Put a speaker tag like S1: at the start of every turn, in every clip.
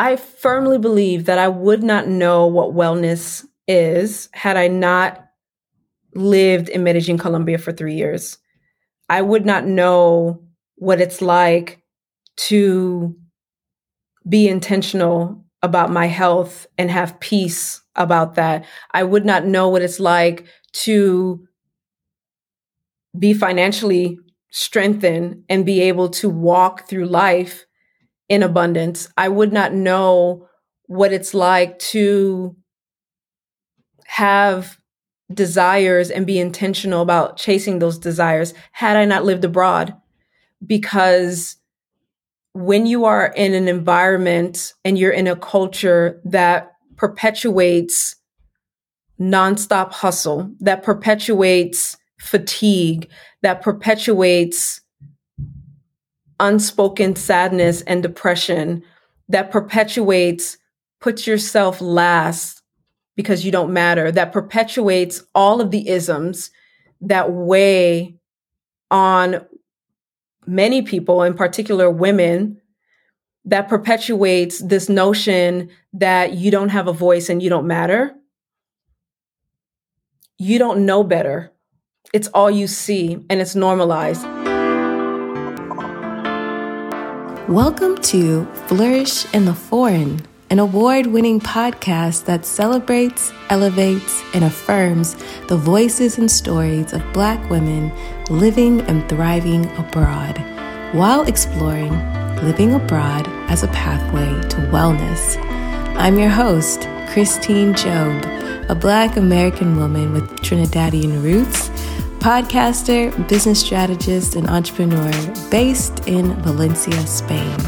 S1: I firmly believe that I would not know what wellness is had I not lived in Medellin, Colombia for three years. I would not know what it's like to be intentional about my health and have peace about that. I would not know what it's like to be financially strengthened and be able to walk through life in abundance. I would not know what it's like to have desires and be intentional about chasing those desires had I not lived abroad. Because when you are in an environment and you're in a culture that perpetuates nonstop hustle, that perpetuates fatigue, that perpetuates unspoken sadness and depression, that perpetuates put yourself last because you don't matter, that perpetuates all of the isms that weigh on many people, in particular women, that perpetuates this notion that you don't have a voice and you don't matter. You don't know better. It's all you see and it's normalized.
S2: Welcome to Flourish in the Foreign an award winning podcast that celebrates, elevates, and affirms the voices and stories of Black women living and thriving abroad while exploring living abroad as a pathway to wellness. I'm your host, Christine Job, a Black American woman with Trinidadian roots, podcaster, business strategist, and entrepreneur based in Valencia, Spain.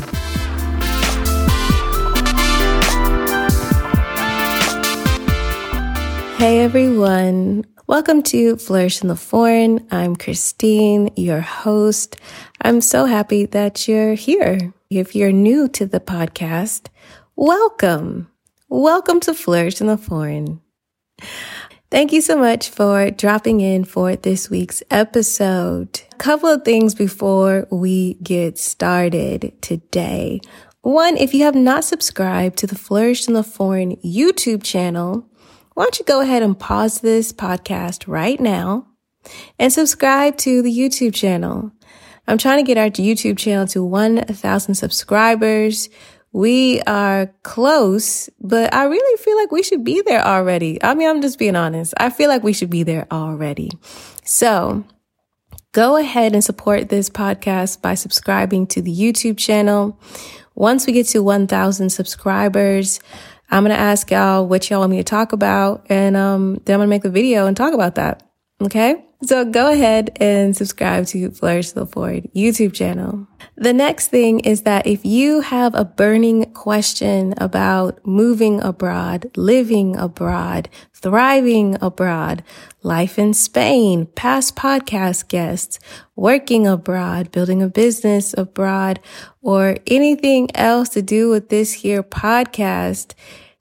S2: Hey everyone. Welcome to Flourish in the Foreign. I'm Christine, your host. I'm so happy that you're here. If you're new to the podcast, welcome. Welcome to Flourish in the Foreign. Thank you so much for dropping in for this week's episode. A couple of things before we get started today. One, if you have not subscribed to the Flourish in the Foreign YouTube channel, why don't you go ahead and pause this podcast right now and subscribe to the YouTube channel. I'm trying to get our YouTube channel to 1,000 subscribers. We are close, but I really feel like we should be there already. I mean, I'm just being honest. I feel like we should be there already. So go ahead and support this podcast by subscribing to the YouTube channel. Once we get to 1,000 subscribers, I'm going to ask y'all what y'all want me to talk about. And um, then I'm going to make the video and talk about that. Okay. So go ahead and subscribe to Flourish the Foreign YouTube channel. The next thing is that if you have a burning question about moving abroad, living abroad, thriving abroad, life in Spain, past podcast guests, working abroad, building a business abroad, or anything else to do with this here podcast,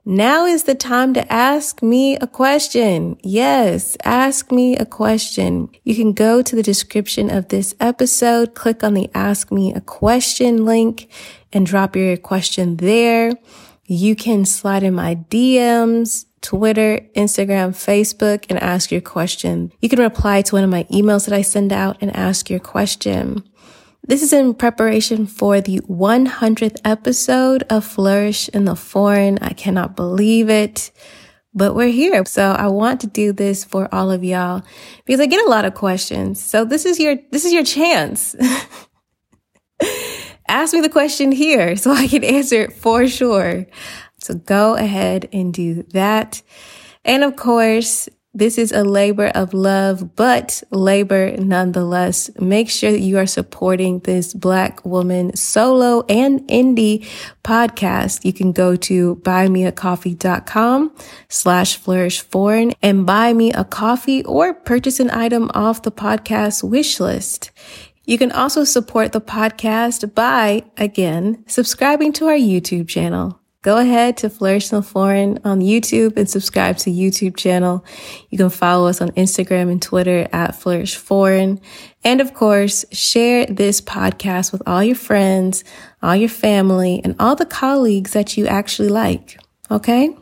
S2: now is the time to ask me a question. Yes, ask me a question. You can go to the description of this episode, click on the ask me a question link and drop your question there. You can slide in my DMs, Twitter, Instagram, Facebook, and ask your question. You can reply to one of my emails that I send out and ask your question. This is in preparation for the 100th episode of Flourish in the Foreign. I cannot believe it, but we're here. So I want to do this for all of y'all because I get a lot of questions. So this is your, this is your chance. Ask me the question here so I can answer it for sure. So go ahead and do that. And of course, this is a labor of love, but labor nonetheless. Make sure that you are supporting this Black woman solo and indie podcast. You can go to buymeacoffee.com slash flourish foreign and buy me a coffee or purchase an item off the podcast wish list. You can also support the podcast by, again, subscribing to our YouTube channel. Go ahead to Flourish the Foreign on YouTube and subscribe to YouTube channel. You can follow us on Instagram and Twitter at Flourish Foreign. And of course, share this podcast with all your friends, all your family, and all the colleagues that you actually like. Okay?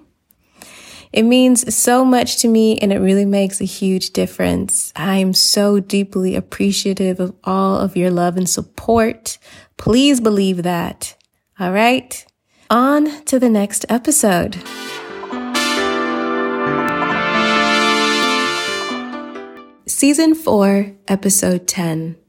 S2: It means so much to me and it really makes a huge difference. I am so deeply appreciative of all of your love and support. Please believe that. All right. On to the next episode. Season 4, Episode 10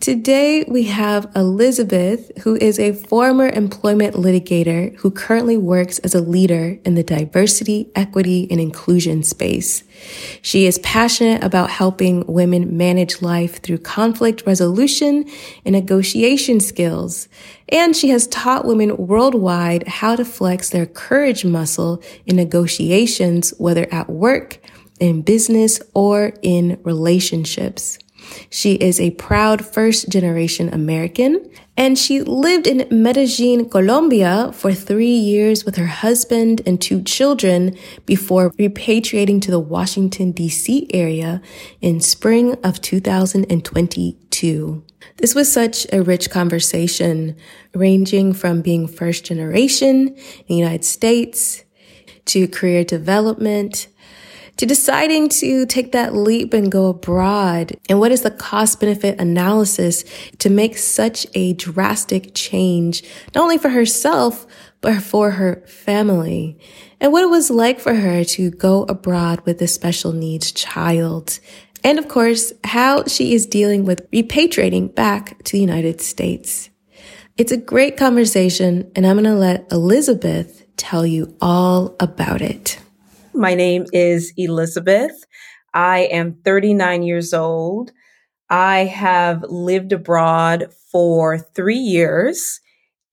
S2: Today we have Elizabeth, who is a former employment litigator who currently works as a leader in the diversity, equity, and inclusion space. She is passionate about helping women manage life through conflict resolution and negotiation skills. And she has taught women worldwide how to flex their courage muscle in negotiations, whether at work, in business, or in relationships. She is a proud first generation American and she lived in Medellin, Colombia for three years with her husband and two children before repatriating to the Washington DC area in spring of 2022. This was such a rich conversation, ranging from being first generation in the United States to career development to deciding to take that leap and go abroad? And what is the cost benefit analysis to make such a drastic change, not only for herself, but for her family? And what it was like for her to go abroad with a special needs child. And of course, how she is dealing with repatriating back to the United States. It's a great conversation, and I'm going to let Elizabeth tell you all about it.
S1: My name is Elizabeth. I am 39 years old. I have lived abroad for three years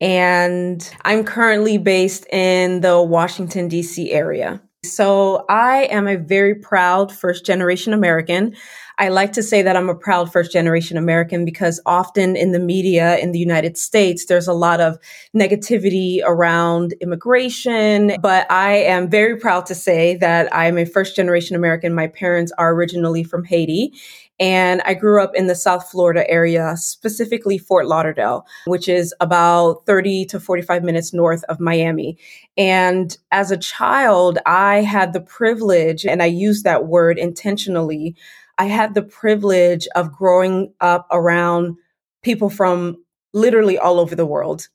S1: and I'm currently based in the Washington, D.C. area. So I am a very proud first generation American. I like to say that I'm a proud first generation American because often in the media in the United States, there's a lot of negativity around immigration. But I am very proud to say that I'm a first generation American. My parents are originally from Haiti. And I grew up in the South Florida area, specifically Fort Lauderdale, which is about 30 to 45 minutes north of Miami. And as a child, I had the privilege, and I use that word intentionally, I had the privilege of growing up around people from literally all over the world.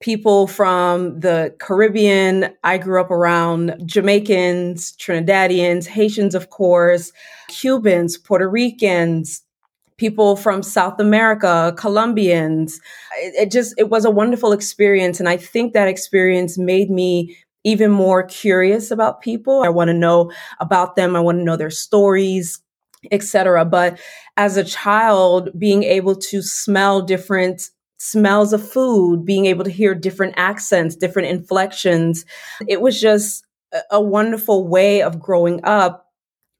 S1: People from the Caribbean. I grew up around Jamaicans, Trinidadians, Haitians, of course, Cubans, Puerto Ricans, people from South America, Colombians. It, it, just, it was a wonderful experience. And I think that experience made me even more curious about people. I want to know about them. I want to know their stories etc. But as a child, being able to smell different smells of food, being able to hear different accents, different inflections, it was just a wonderful way of growing up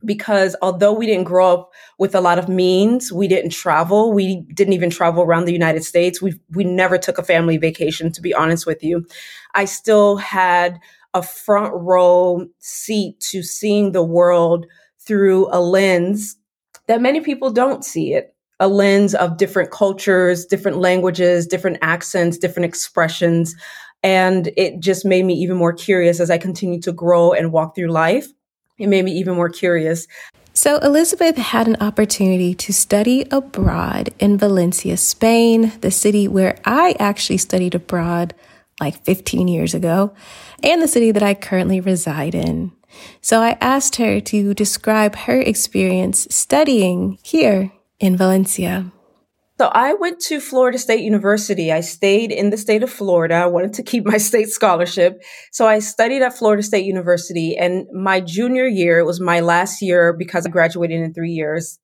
S1: because although we didn't grow up with a lot of means, we didn't travel. We didn't even travel around the United States. We we never took a family vacation to be honest with you. I still had a front row seat to seeing the world through a lens that many people don't see it a lens of different cultures, different languages, different accents, different expressions. And it just made me even more curious as I continued to grow and walk through life. It made me even more curious.
S2: So, Elizabeth had an opportunity to study abroad in Valencia, Spain, the city where I actually studied abroad like 15 years ago, and the city that I currently reside in. So I asked her to describe her experience studying here in Valencia.
S1: So I went to Florida State University. I stayed in the state of Florida. I wanted to keep my state scholarship. So I studied at Florida State University and my junior year, it was my last year because I graduated in three years.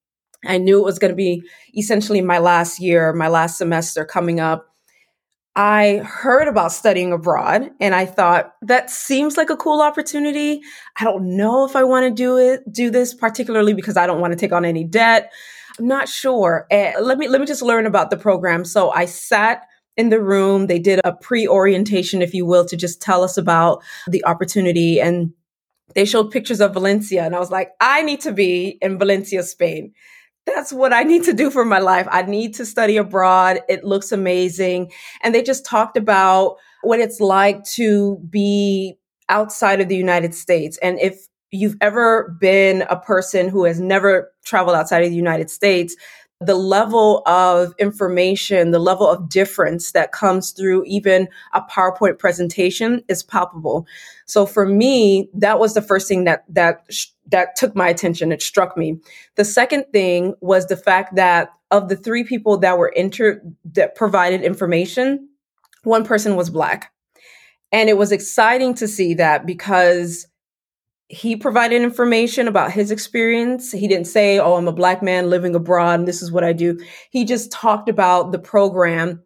S1: I knew it was going to be essentially my last year, my last semester coming up. I heard about studying abroad and I thought that seems like a cool opportunity. I don't know if I want to do it, do this particularly because I don't want to take on any debt. I'm not sure. Let me let me just learn about the program. So I sat in the room. They did a pre orientation, if you will, to just tell us about the opportunity. And they showed pictures of Valencia. And I was like, I need to be in Valencia, Spain. That's what I need to do for my life. I need to study abroad. It looks amazing. And they just talked about what it's like to be outside of the United States. And if you've ever been a person who has never traveled outside of the United States, the level of information, the level of difference that comes through even a PowerPoint presentation is palpable. So for me, that was the first thing that that that took my attention. It struck me. The second thing was the fact that of the three people that were inter that provided information, one person was black. And it was exciting to see that because he provided information about his experience. He didn't say, Oh, I'm a black man living abroad and this is what I do. He just talked about the program,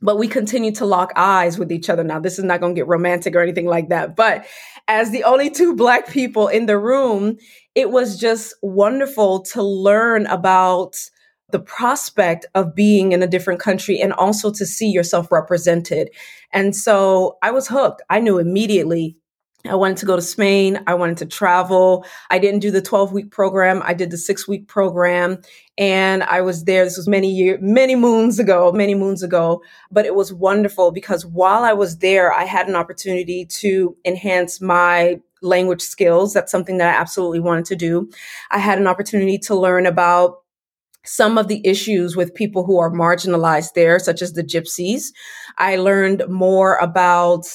S1: but we continue to lock eyes with each other. Now, this is not going to get romantic or anything like that. But as the only two black people in the room, it was just wonderful to learn about the prospect of being in a different country and also to see yourself represented. And so I was hooked. I knew immediately I wanted to go to Spain. I wanted to travel. I didn't do the 12 week program. I did the six week program and I was there. This was many years, many moons ago, many moons ago, but it was wonderful because while I was there, I had an opportunity to enhance my language skills. That's something that I absolutely wanted to do. I had an opportunity to learn about some of the issues with people who are marginalized there, such as the gypsies. I learned more about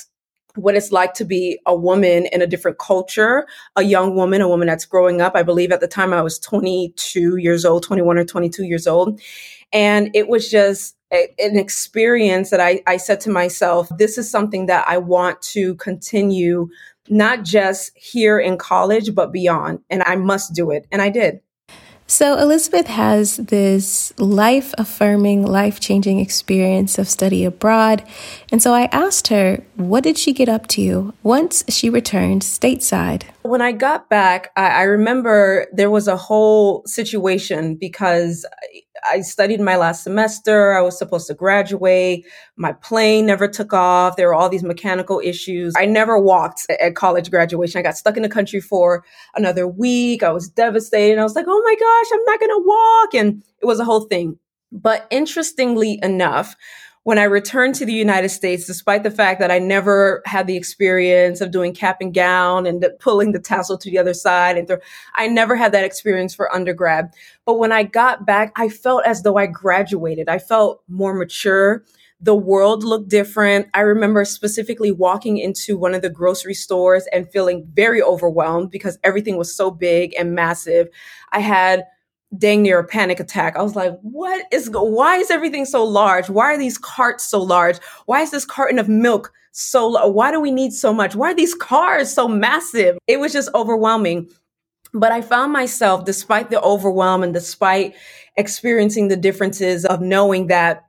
S1: what it's like to be a woman in a different culture, a young woman, a woman that's growing up. I believe at the time I was 22 years old, 21 or 22 years old. And it was just a, an experience that I, I said to myself, this is something that I want to continue, not just here in college, but beyond. And I must do it. And I did.
S2: So, Elizabeth has this life affirming, life changing experience of study abroad. And so I asked her, what did she get up to once she returned stateside?
S1: When I got back, I, I remember there was a whole situation because I studied my last semester. I was supposed to graduate. My plane never took off. There were all these mechanical issues. I never walked at college graduation. I got stuck in the country for another week. I was devastated. I was like, oh my gosh, I'm not going to walk. And it was a whole thing. But interestingly enough, when I returned to the United States, despite the fact that I never had the experience of doing cap and gown and pulling the tassel to the other side, and I never had that experience for undergrad. But when I got back, I felt as though I graduated. I felt more mature. The world looked different. I remember specifically walking into one of the grocery stores and feeling very overwhelmed because everything was so big and massive. I had dang near a panic attack. I was like, what is, why is everything so large? Why are these carts so large? Why is this carton of milk so, why do we need so much? Why are these cars so massive? It was just overwhelming. But I found myself, despite the overwhelm and despite experiencing the differences of knowing that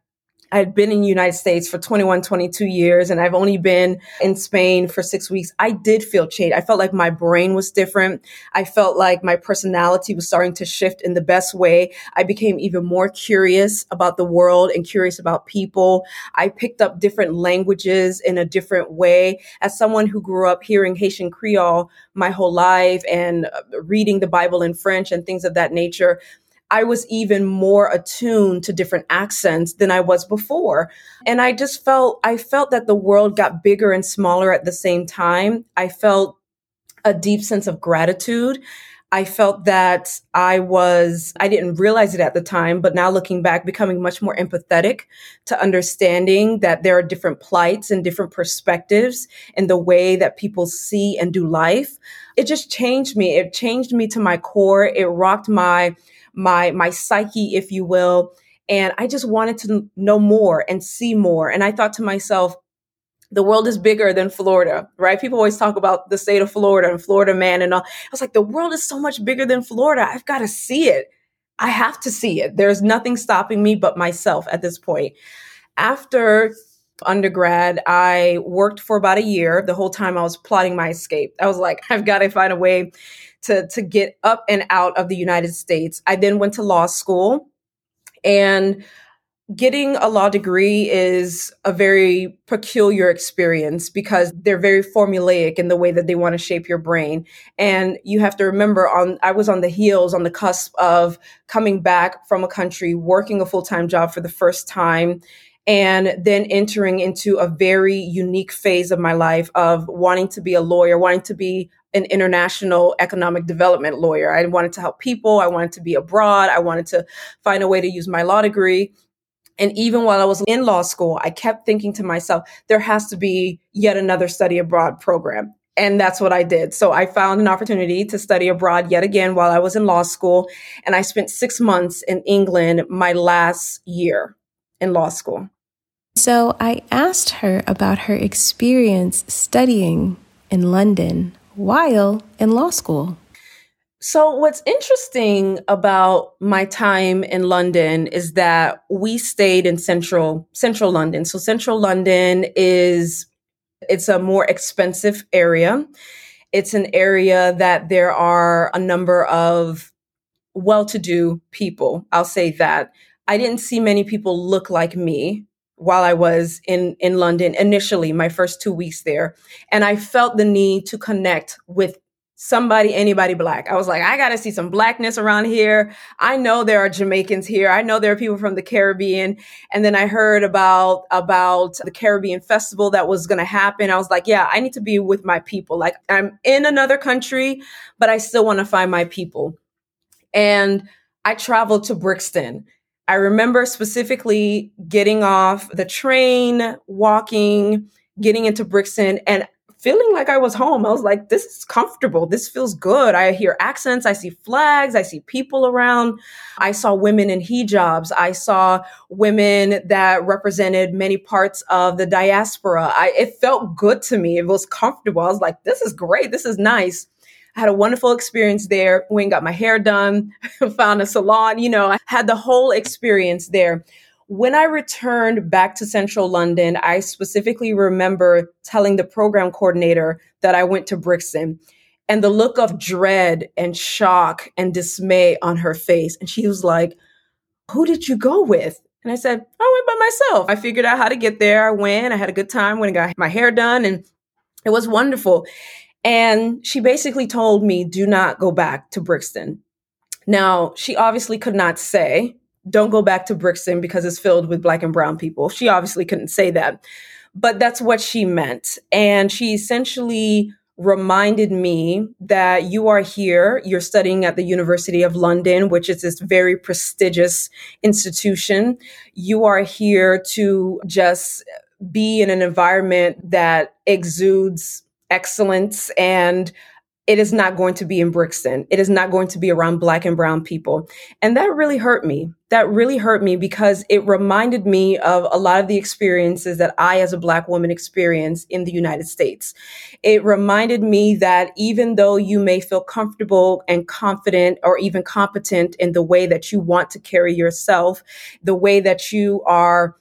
S1: I had been in the United States for 21, 22 years, and I've only been in Spain for six weeks. I did feel changed. I felt like my brain was different. I felt like my personality was starting to shift in the best way. I became even more curious about the world and curious about people. I picked up different languages in a different way. As someone who grew up hearing Haitian Creole my whole life and uh, reading the Bible in French and things of that nature, I was even more attuned to different accents than I was before. And I just felt, I felt that the world got bigger and smaller at the same time. I felt a deep sense of gratitude. I felt that I was, I didn't realize it at the time, but now looking back, becoming much more empathetic to understanding that there are different plights and different perspectives in the way that people see and do life. It just changed me. It changed me to my core. It rocked my my my psyche, if you will. And I just wanted to know more and see more. And I thought to myself, the world is bigger than Florida, right? People always talk about the state of Florida and Florida man and all. I was like, the world is so much bigger than Florida. I've got to see it. I have to see it. There's nothing stopping me but myself at this point. After undergrad, I worked for about a year. The whole time I was plotting my escape. I was like, I've got to find a way to, to get up and out of the United States. I then went to law school and getting a law degree is a very peculiar experience because they're very formulaic in the way that they want to shape your brain and you have to remember on i was on the heels on the cusp of coming back from a country working a full-time job for the first time and then entering into a very unique phase of my life of wanting to be a lawyer wanting to be an international economic development lawyer i wanted to help people i wanted to be abroad i wanted to find a way to use my law degree and even while I was in law school, I kept thinking to myself, there has to be yet another study abroad program. And that's what I did. So I found an opportunity to study abroad yet again while I was in law school. And I spent six months in England my last year in law school.
S2: So I asked her about her experience studying in London while in law school.
S1: So, what's interesting about my time in London is that we stayed in central central London. So, central London is it's a more expensive area. It's an area that there are a number of well-to-do people. I'll say that. I didn't see many people look like me while I was in in London initially, my first 2 weeks there, and I felt the need to connect with somebody, anybody black. I was like, I got to see some blackness around here. I know there are Jamaicans here. I know there are people from the Caribbean. And then I heard about, about the Caribbean festival that was to happen. I was like, yeah, I need to be with my people. Like I'm in another country, but I still want to find my people. And I traveled to Brixton. I remember specifically getting off the train, walking, getting into Brixton, and feeling like I was home. I was like, this is comfortable. This feels good. I hear accents. I see flags. I see people around. I saw women in hijabs. I saw women that represented many parts of the diaspora. I, it felt good to me. It was comfortable. I was like, this is great. This is nice. I had a wonderful experience there. Went and got my hair done, found a salon, you know, I had the whole experience there. When I returned back to central London, I specifically remember telling the program coordinator that I went to Brixton and the look of dread and shock and dismay on her face. And she was like, Who did you go with? And I said, I went by myself. I figured out how to get there. I went, I had a good time, when I got my hair done, and it was wonderful. And she basically told me, Do not go back to Brixton. Now, she obviously could not say don't go back to Brixton because it's filled with black and brown people. She obviously couldn't say that, but that's what she meant. And she essentially reminded me that you are here, you're studying at the University of London, which is this very prestigious institution. You are here to just be in an environment that exudes excellence and it is not going to be in Brixton. It is not going to be around black and brown people. And that really hurt me. That really hurt me because it reminded me of a lot of the experiences that I, as a black woman, experience in the United States. It reminded me that even though you may feel comfortable and confident or even competent in the way that you want to carry yourself, the way that you are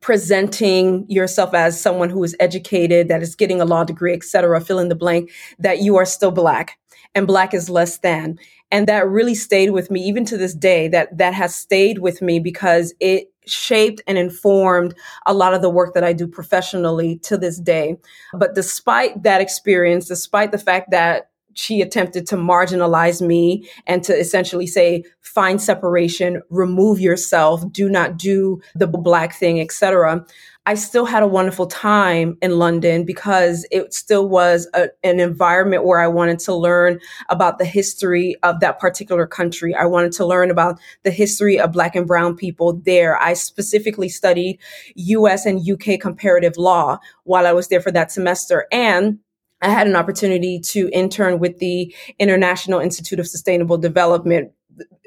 S1: presenting yourself as someone who is educated, that is getting a law degree, et cetera, fill in the blank, that you are still black and black is less than. And that really stayed with me even to this day, that that has stayed with me because it shaped and informed a lot of the work that I do professionally to this day. But despite that experience, despite the fact that she attempted to marginalize me and to essentially say find separation remove yourself do not do the black thing etc i still had a wonderful time in london because it still was a, an environment where i wanted to learn about the history of that particular country. I wanted to learn about the history of black and brown people there. I specifically studied us and uk comparative law while i was there for that semester. And I had an opportunity to intern with the International Institute of Sustainable Development,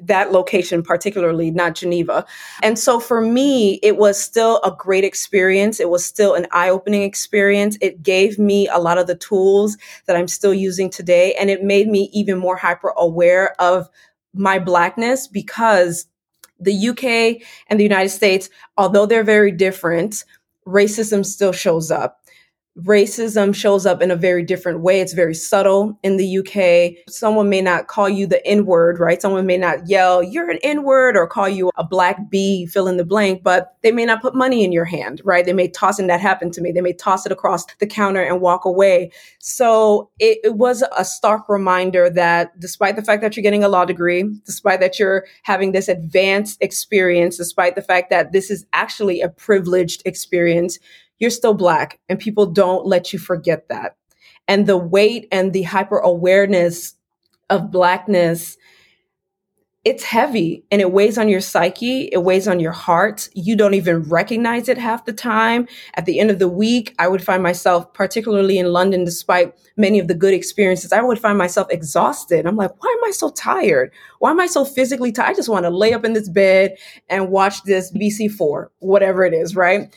S1: that location particularly, not Geneva. And so for me, it was still a great experience. It was still an eye opening experience. It gave me a lot of the tools that I'm still using today. And it made me even more hyper aware of my Blackness because the UK and the United States, although they're very different, racism still shows up racism shows up in a very different way. It's very subtle in the UK. Someone may not call you the N word, right? Someone may not yell, you're an N word, or call you a black bee, fill in the blank, but they may not put money in your hand, right? They may toss, and that happened to me. They may toss it across the counter and walk away. So it, it was a stark reminder that despite the fact that you're getting a law degree, despite that you're having this advanced experience, despite the fact that this is actually a privileged experience, you're still black and people don't let you forget that. And the weight and the hyper awareness of blackness it's heavy and it weighs on your psyche. It weighs on your heart. You don't even recognize it half the time. At the end of the week, I would find myself, particularly in London, despite many of the good experiences, I would find myself exhausted. I'm like, why am I so tired? Why am I so physically tired? I just want to lay up in this bed and watch this BC4, whatever it is, right?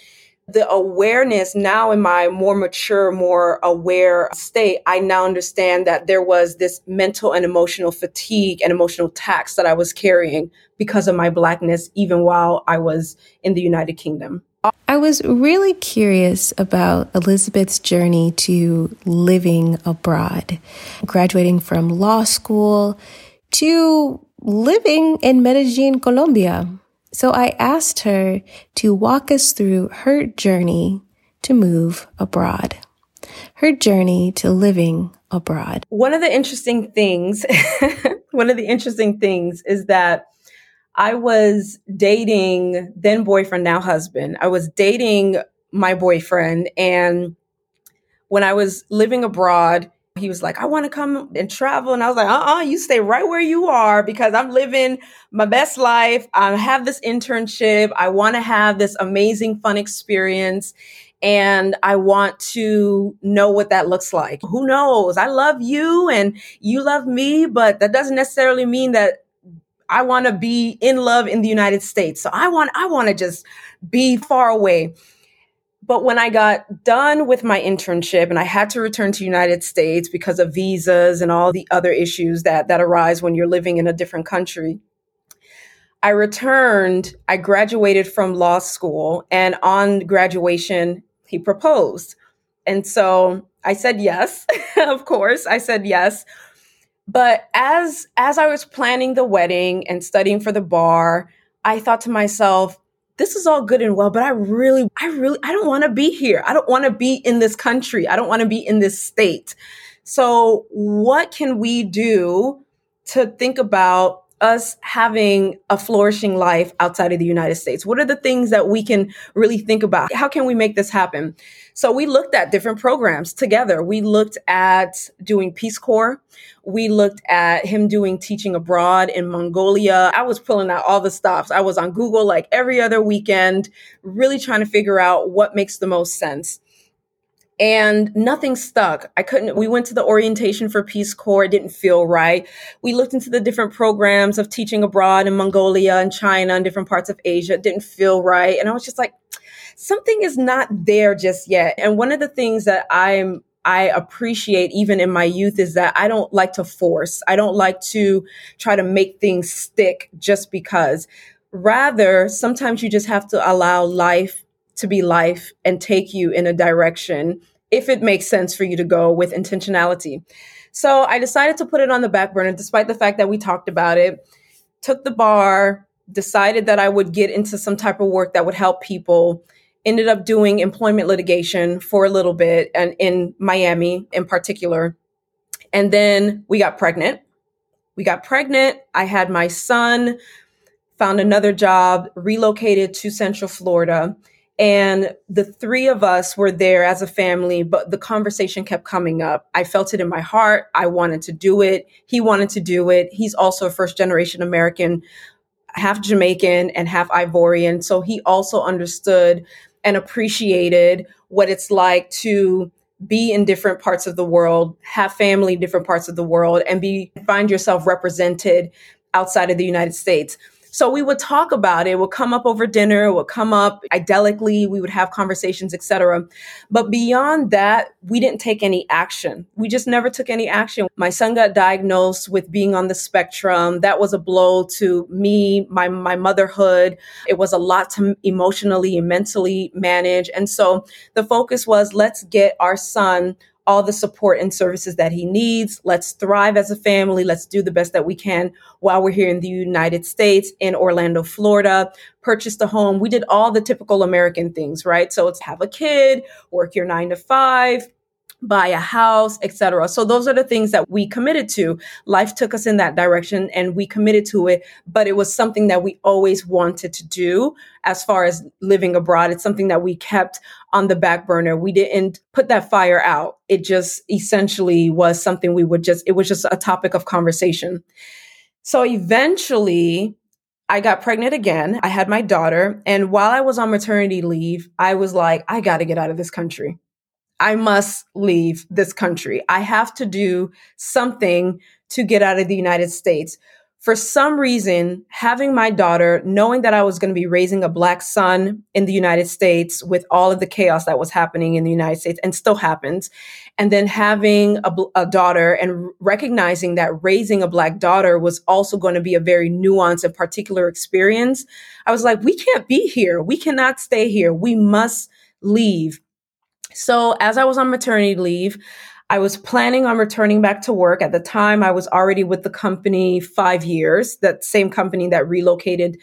S1: The awareness now in my more mature, more aware state, I now understand that there was this mental and emotional fatigue and emotional tax that I was carrying because of my blackness, even while I was in the United Kingdom.
S2: I was really curious about Elizabeth's journey to living abroad, graduating from law school to living in Medellin, Colombia. So I asked her to walk us through her journey to move abroad, her journey to living abroad.
S1: One of the interesting things, one of the interesting things is that I was dating then boyfriend, now husband. I was dating my boyfriend. And when I was living abroad, he was like, I want to come and travel. And I was like, uh uh you stay right where you are because I'm living my best life. I have this internship. I want to have this amazing, fun experience. And I want to know what that looks like. Who knows? I love you and you love me, but that doesn't necessarily mean that I want to be in love in the United States. So I want, I want to just be far away. But when I got done with my internship and I had to return to United States because of visas and all the other issues that that arise when you're living in a different country, I returned, I graduated from law school and on graduation he proposed. And so I said yes. of course, I said yes. But as as I was planning the wedding and studying for the bar, I thought to myself, this is all good and well, but I really, I really, I don't want to be here. I don't want to be in this country. I don't want to be in this state. So what can we do to think about us having a flourishing life outside of the United States? What are the things that we can really think about? How can we make this happen? So we looked at different programs together. We looked at doing Peace Corps. We looked at him doing teaching abroad in Mongolia. I was pulling out all the stops. I was on Google like every other weekend, really trying to figure out what makes the most sense and nothing stuck. I couldn't, we went to the orientation for Peace Corps. It didn't feel right. We looked into the different programs of teaching abroad in Mongolia and China and different parts of Asia. It didn't feel right. And I was just like, something is not there just yet. And one of the things that I'm, I appreciate even in my youth is that I don't like to force. I don't like to try to make things stick just because. Rather, sometimes you just have to allow life to be life and take you in a direction if it makes sense for you to go with intentionality. So I decided to put it on the back burner despite the fact that we talked about it. Took the bar, decided that I would get into some type of work that would help people. Ended up doing employment litigation for a little bit and in Miami in particular. And then we got pregnant. We got pregnant. I had my son, found another job, relocated to Central Florida and the three of us were there as a family, but the conversation kept coming up. I felt it in my heart. I wanted to do it. He wanted to do it. He's also a first generation American, half Jamaican and half Ivorian. So he also understood and appreciated what it's like to be in different parts of the world, have family in different parts of the world, and be find yourself represented outside of the United States. So we would talk about it. would come up over dinner, would come up idyllically, we would have conversations, etc. But beyond that, we didn't take any action. We just never took any action. My son got diagnosed with being on the spectrum. That was a blow to me, my my motherhood. It was a lot to emotionally and mentally manage. And so the focus was let's get our son all the support and services that he needs. Let's thrive as a family. Let's do the best that we can while we're here in the United States, in Orlando, Florida, purchased a home. We did all the typical American things, right? So it's have a kid, work your nine to five, buy a house, etc. So those are the things that we committed to. Life took us in that direction and we committed to it, but it was something that we always wanted to do as far as living abroad. It's something that we kept on the back burner. We didn't put that fire out. It just essentially was something we would just it was just a topic of conversation. So eventually I got pregnant again. I had my daughter. And while I was on maternity leave, I was like, I got to get out of this country. I must leave this country. I have to do something to get out of the United States. For some reason, having my daughter, knowing that I was going to be raising a black son in the United States with all of the chaos that was happening in the United States and still happens, and then having a, a daughter and recognizing that raising a black daughter was also going to be a very nuanced and particular experience, I was like, we can't be here. We cannot stay here. We must leave. So as I was on maternity leave, I was planning on returning back to work. At the time, I was already with the company five years, that same company that relocated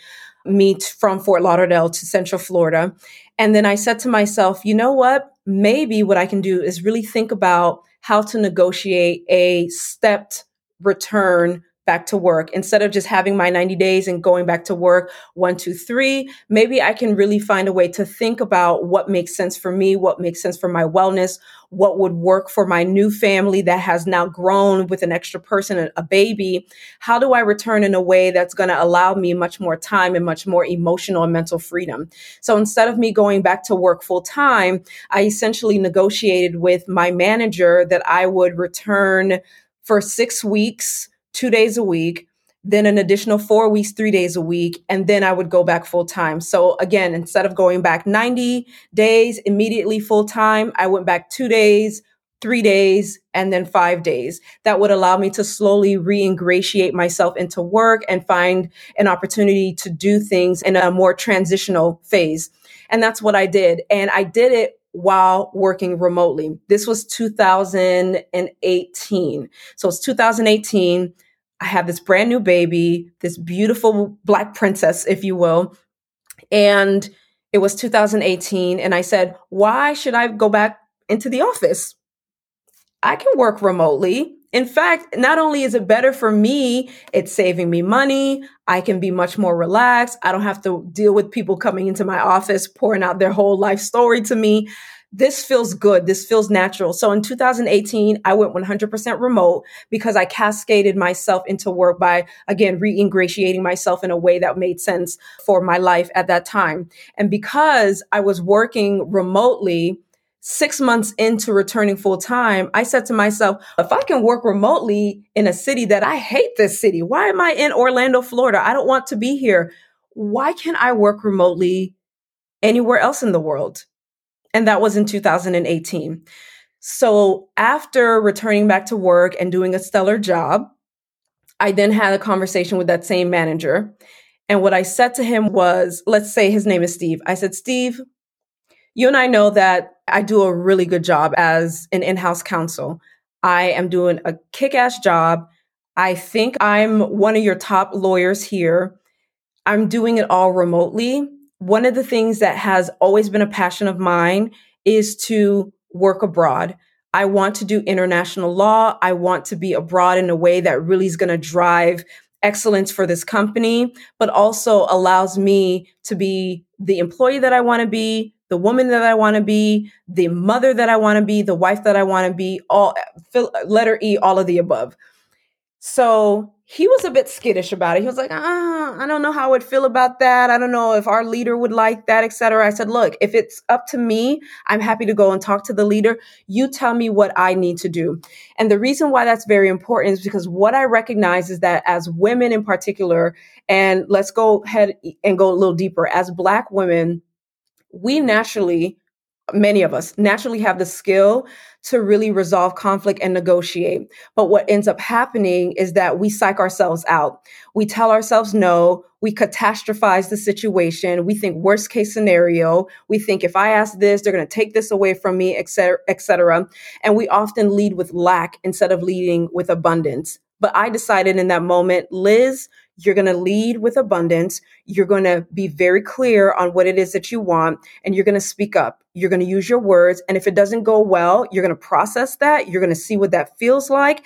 S1: me from Fort Lauderdale to Central Florida. And then I said to myself, you know what? Maybe what I can do is really think about how to negotiate a stepped return back to work instead of just having my 90 days and going back to work one, two, three. Maybe I can really find a way to think about what makes sense for me, what makes sense for my wellness, what would work for my new family that has now grown with an extra person, a baby. How do I return in a way that's going to allow me much more time and much more emotional and mental freedom? So instead of me going back to work full time, I essentially negotiated with my manager that I would return for six weeks two days a week, then an additional four weeks, three days a week, and then I would go back full time. So again, instead of going back 90 days immediately full time, I went back two days, three days, and then five days. That would allow me to slowly re-ingratiate myself into work and find an opportunity to do things in a more transitional phase. And that's what I did. And I did it while working remotely. This was 2018. So it's 2018. I have this brand new baby, this beautiful black princess, if you will. And it was 2018. And I said, why should I go back into the office? I can work remotely. In fact, not only is it better for me, it's saving me money. I can be much more relaxed. I don't have to deal with people coming into my office, pouring out their whole life story to me this feels good. This feels natural. So in 2018, I went 100% remote because I cascaded myself into work by, again, re-ingratiating myself in a way that made sense for my life at that time. And because I was working remotely, six months into returning full time, I said to myself, if I can work remotely in a city that I hate this city, why am I in Orlando, Florida? I don't want to be here. Why can't I work remotely anywhere else in the world? And that was in 2018. So after returning back to work and doing a stellar job, I then had a conversation with that same manager. And what I said to him was, let's say his name is Steve. I said, Steve, you and I know that I do a really good job as an in house counsel. I am doing a kick ass job. I think I'm one of your top lawyers here. I'm doing it all remotely one of the things that has always been a passion of mine is to work abroad. I want to do international law. I want to be abroad in a way that really is going to drive excellence for this company, but also allows me to be the employee that I want to be, the woman that I want to be, the mother that I want to be, the wife that I want to be, all letter E, all of the above. So he was a bit skittish about it. He was like, ah, I don't know how I would feel about that. I don't know if our leader would like that, etc. I said, look, if it's up to me, I'm happy to go and talk to the leader. You tell me what I need to do. And the reason why that's very important is because what I recognize is that as women in particular, and let's go ahead and go a little deeper, as Black women, we naturally many of us naturally have the skill to really resolve conflict and negotiate. But what ends up happening is that we psych ourselves out. We tell ourselves no. We catastrophize the situation. We think worst case scenario. We think if I ask this, they're going to take this away from me, et cetera, et cetera. And we often lead with lack instead of leading with abundance. But I decided in that moment, Liz, you're going to lead with abundance. You're going to be very clear on what it is that you want, and you're going to speak up. You're going to use your words. And if it doesn't go well, you're going to process that. You're going to see what that feels like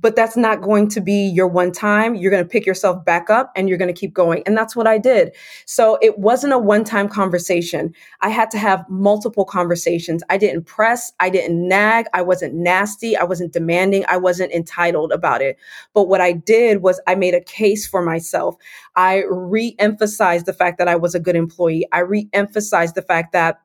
S1: but that's not going to be your one time. You're going to pick yourself back up and you're going to keep going. And that's what I did. So it wasn't a one time conversation. I had to have multiple conversations. I didn't press. I didn't nag. I wasn't nasty. I wasn't demanding. I wasn't entitled about it. But what I did was I made a case for myself. I re emphasized the fact that I was a good employee. I re emphasized the fact that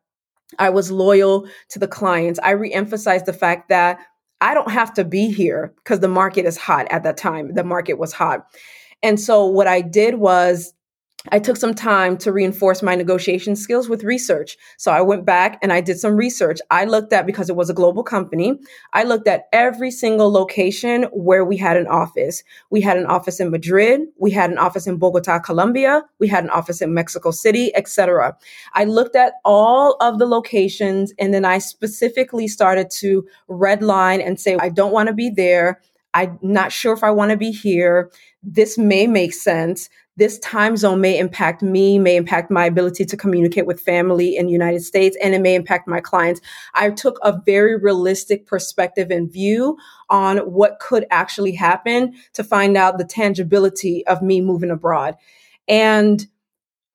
S1: I was loyal to the clients. I re emphasized the fact that I don't have to be here because the market is hot at that time. The market was hot. And so what I did was I took some time to reinforce my negotiation skills with research. So I went back and I did some research. I looked at, because it was a global company, I looked at every single location where we had an office. We had an office in Madrid. We had an office in Bogota, Colombia. We had an office in Mexico City, etc. I looked at all of the locations and then I specifically started to redline and say, I don't want to be there. I'm not sure if I want to be here. This may make sense this time zone may impact me, may impact my ability to communicate with family in the United States, and it may impact my clients. I took a very realistic perspective and view on what could actually happen to find out the tangibility of me moving abroad. And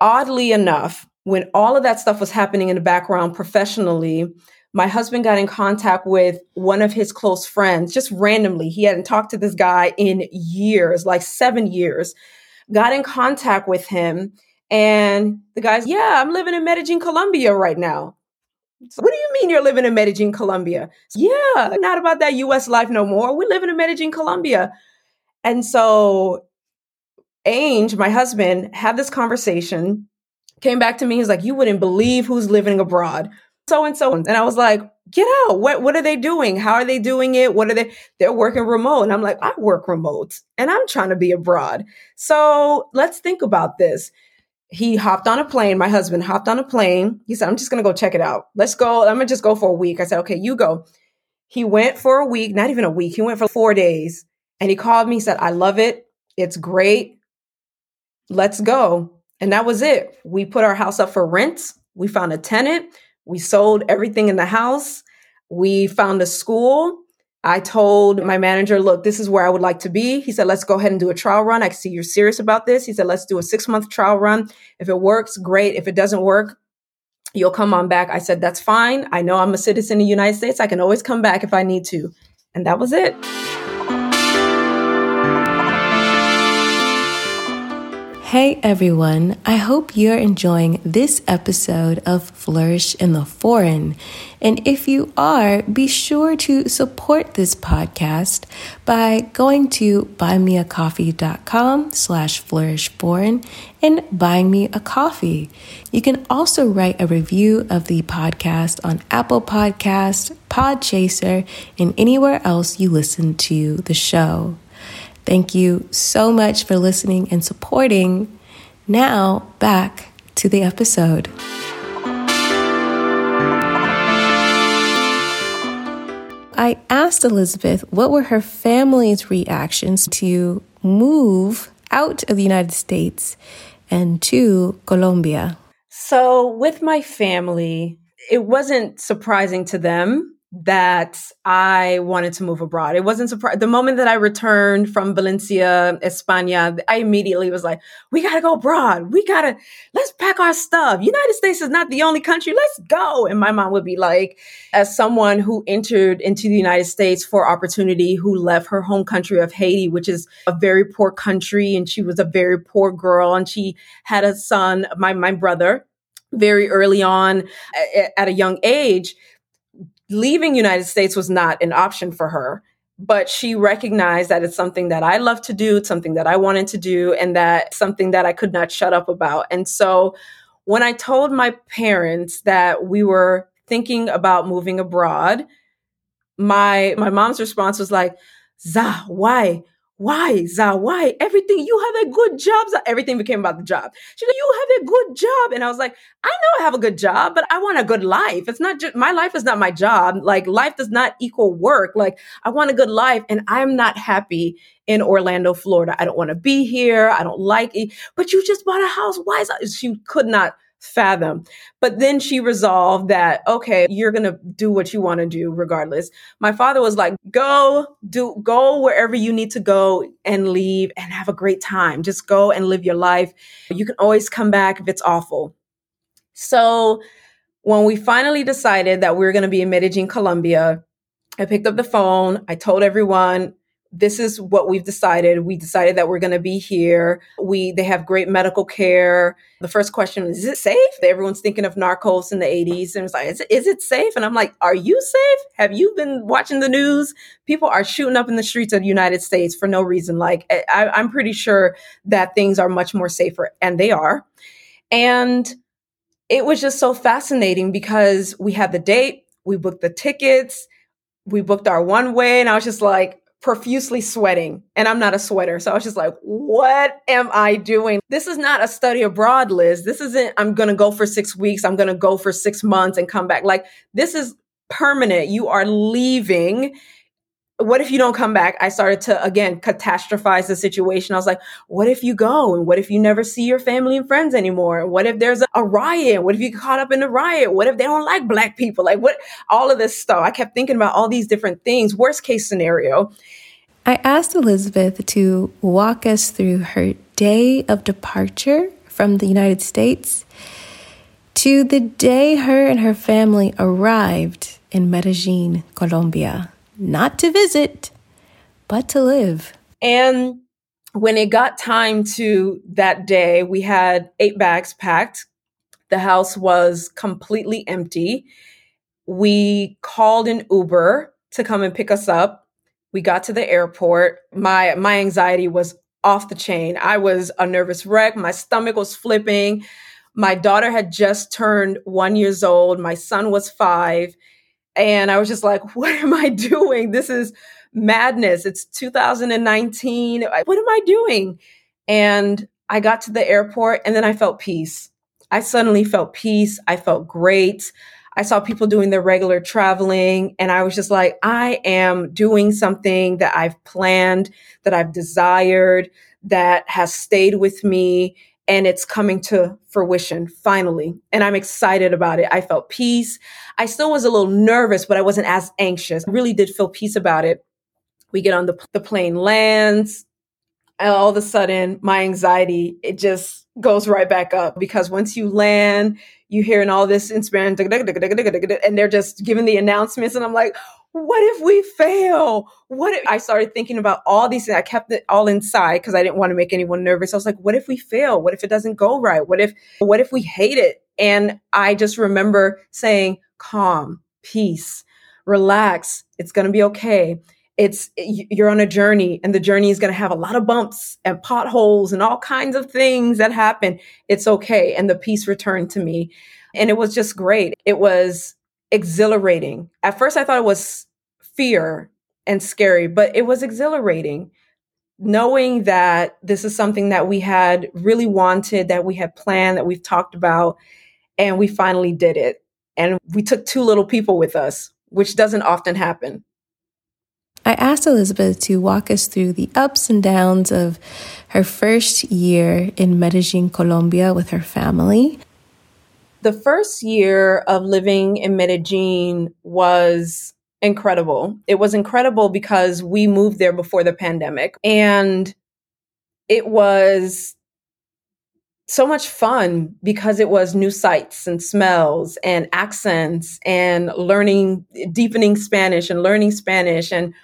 S1: oddly enough, when all of that stuff was happening in the background professionally, my husband got in contact with one of his close friends just randomly. He hadn't talked to this guy in years, like seven years got in contact with him. And the guy's, yeah, I'm living in Medellin, Colombia right now. So what do you mean you're living in Medellin, Colombia? Yeah, not about that US life no more. We're living in Medellin, Colombia. And so Ange, my husband, had this conversation, came back to me. He's like, You wouldn't believe who's living abroad. So and so. And I was like, get out. What what are they doing? How are they doing it? What are they they're working remote. And I'm like, I work remote and I'm trying to be abroad. So let's think about this. He hopped on a plane. My husband hopped on a plane. He said, I'm just gonna go check it out. Let's go. I'm gonna just go for a week. I said, okay, you go. He went for a week, not even a week. He went for four days. And he called me, he said, I love it. It's great. Let's go. And that was it. We put our house up for rent. We found a tenant. We sold everything in the house. We found a school. I told my manager, look, this is where I would like to be. He said, let's go ahead and do a trial run. I see you're serious about this. He said, let's do a six month trial run. If it works, great. If it doesn't work, you'll come on back. I said, that's fine. I know I'm a citizen of the United States. I can always come back if I need to. And that was it.
S2: Hey everyone, I hope you're enjoying this episode of Flourish in the Foreign. And if you are, be sure to support this podcast by going to buymeacoffee.com slash flourishforeign and buying me a coffee. You can also write a review of the podcast on Apple Podcasts, Podchaser, and anywhere else you listen to the show. Thank you so much for listening and supporting. Now, back to the episode. I asked Elizabeth what were her family's reactions to move out of the United States and to Colombia.
S1: So, with my family, it wasn't surprising to them that I wanted to move abroad. It wasn't surprised. The moment that I returned from Valencia, España, I immediately was like, we got to go abroad. We got to, let's pack our stuff. United States is not the only country. Let's go. And my mom would be like, as someone who entered into the United States for opportunity, who left her home country of Haiti, which is a very poor country. And she was a very poor girl. And she had a son, my, my brother, very early on at a young age leaving United States was not an option for her, but she recognized that it's something that I love to do, something that I wanted to do, and that something that I could not shut up about. And so when I told my parents that we were thinking about moving abroad, my my mom's response was like, "Za, why? Why, Za, why? Everything, you have a good job. Za. Everything became about the job. She said, you have a good job. And I was like, I know I have a good job, but I want a good life. It's not just, my life is not my job. Like life does not equal work. Like I want a good life and I'm not happy in Orlando, Florida. I don't want to be here. I don't like it. But you just bought a house. Why is? She could not fathom. But then she resolved that, okay, you're going to do what you want to do regardless. My father was like, go do, go wherever you need to go and leave and have a great time. Just go and live your life. You can always come back if it's awful. So when we finally decided that we were going to be in Medellin, Colombia, I picked up the phone. I told everyone, this is what we've decided. We decided that we're going to be here. We they have great medical care. The first question is, is it safe? Everyone's thinking of Narcos in the 80s and it's like, is it, is it safe? And I'm like, are you safe? Have you been watching the news? People are shooting up in the streets of the United States for no reason. Like eh, I, I'm pretty sure that things are much more safer and they are. And it was just so fascinating because we had the date, we booked the tickets, we booked our one way and I was just like, profusely sweating and I'm not a sweater. So I was just like, what am I doing? This is not a study abroad, Liz. This isn't, I'm going to go for six weeks. I'm going to go for six months and come back. Like this is permanent. You are leaving what if you don't come back? I started to again catastrophize the situation. I was like, what if you go? And what if you never see your family and friends anymore? What if there's a, a riot? What if you get caught up in a riot? What if they don't like black people? Like what all of this stuff. I kept thinking about all these different things. Worst case scenario.
S2: I asked Elizabeth to walk us through her day of departure from the United States to the day her and her family arrived in Medellin, Colombia not to visit, but to live.
S1: And when it got time to that day, we had eight bags packed. The house was completely empty. We called an Uber to come and pick us up. We got to the airport. My my anxiety was off the chain. I was a nervous wreck. My stomach was flipping. My daughter had just turned 1 years old. My son was 5 and I was just like, what am I doing? This is madness. It's 2019. What am I doing? And I got to the airport and then I felt peace. I suddenly felt peace. I felt great. I saw people doing their regular traveling and I was just like, I am doing something that I've planned, that I've desired, that has stayed with me and it's coming to fruition finally. And I'm excited about it. I felt peace. I still was a little nervous, but I wasn't as anxious. I really did feel peace about it. We get on the, the plane lands. And all of a sudden, my anxiety, it just goes right back up because once you land, you hearing all this in Spanish, and they're just giving the announcements. And I'm like, what if we fail? What if I started thinking about all these things? I kept it all inside because I didn't want to make anyone nervous. I was like, what if we fail? What if it doesn't go right? What if, what if we hate it? And I just remember saying, calm, peace, relax. It's going to be okay. It's, you're on a journey and the journey is going to have a lot of bumps and potholes and all kinds of things that happen. It's okay. And the peace returned to me. And it was just great. It was exhilarating. At first, I thought it was fear and scary, but it was exhilarating knowing that this is something that we had really wanted, that we had planned, that we've talked about, and we finally did it. And we took two little people with us, which doesn't often happen.
S2: I asked Elizabeth to walk us through the ups and downs of her first year in Medellin, Colombia with her family.
S1: The first year of living in Medellin was incredible. It was incredible because we moved there before the pandemic and it was so much fun because it was new sights and smells and accents and learning deepening Spanish and learning Spanish and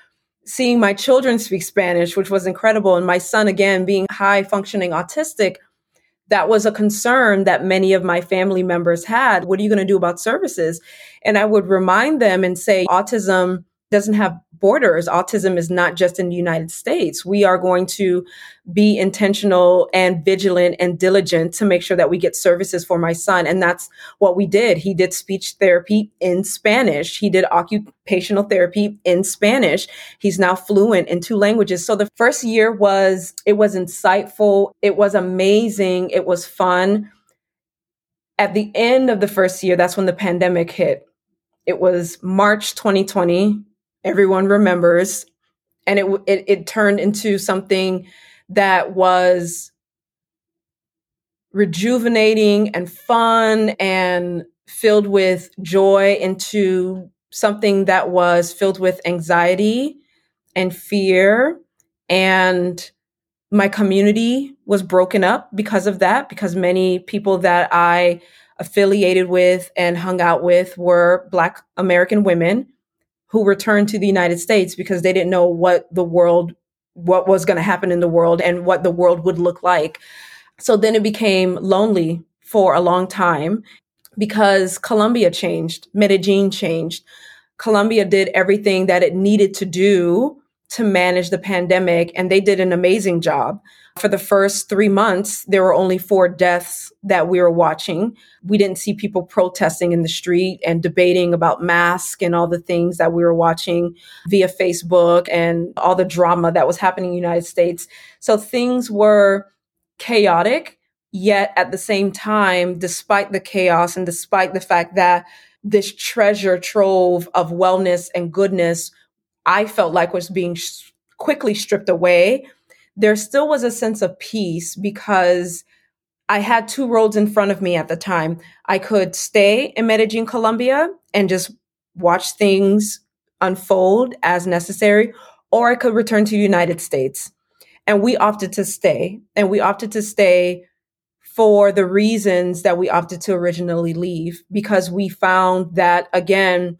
S1: seeing my children speak Spanish, which was incredible. And my son, again, being high functioning autistic, that was a concern that many of my family members had. What are you going to do about services? And I would remind them and say, autism doesn't have borders. Autism is not just in the United States. We are going to be intentional and vigilant and diligent to make sure that we get services for my son. And that's what we did. He did speech therapy in Spanish. He did occupational therapy in Spanish. He's now fluent in two languages. So the first year was, it was insightful. It was amazing. It was fun. At the end of the first year, that's when the pandemic hit. It was March 2020 everyone remembers. And it, it it turned into something that was rejuvenating and fun and filled with joy into something that was filled with anxiety and fear. And my community was broken up because of that because many people that i affiliated with and hung out with were black american women who returned to the United States because they didn't know what the world, what was going to happen in the world and what the world would look like. So then it became lonely for a long time because Colombia changed, Medellin changed. Colombia did everything that it needed to do to manage the pandemic, and they did an amazing job. For the first three months, there were only four deaths that we were watching. We didn't see people protesting in the street and debating about masks and all the things that we were watching via Facebook and all the drama that was happening in the United States. So things were chaotic, yet at the same time, despite the chaos and despite the fact that this treasure trove of wellness and goodness, I felt like was being sh- quickly stripped away there still was a sense of peace because I had two roads in front of me at the time. I could stay in Medellin, Colombia, and just watch things unfold as necessary, or I could return to the United States. And we opted to stay. And we opted to stay for the reasons that we opted to originally leave, because we found that, again,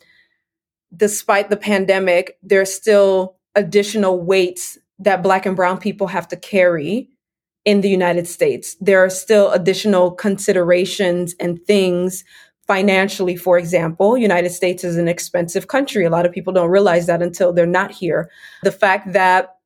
S1: despite the pandemic, there's still additional weights that Black and Brown people have to carry in the United States. There are still additional considerations and things financially, for example. United States is an expensive country. A lot of people don't realize that until they're not here. The fact that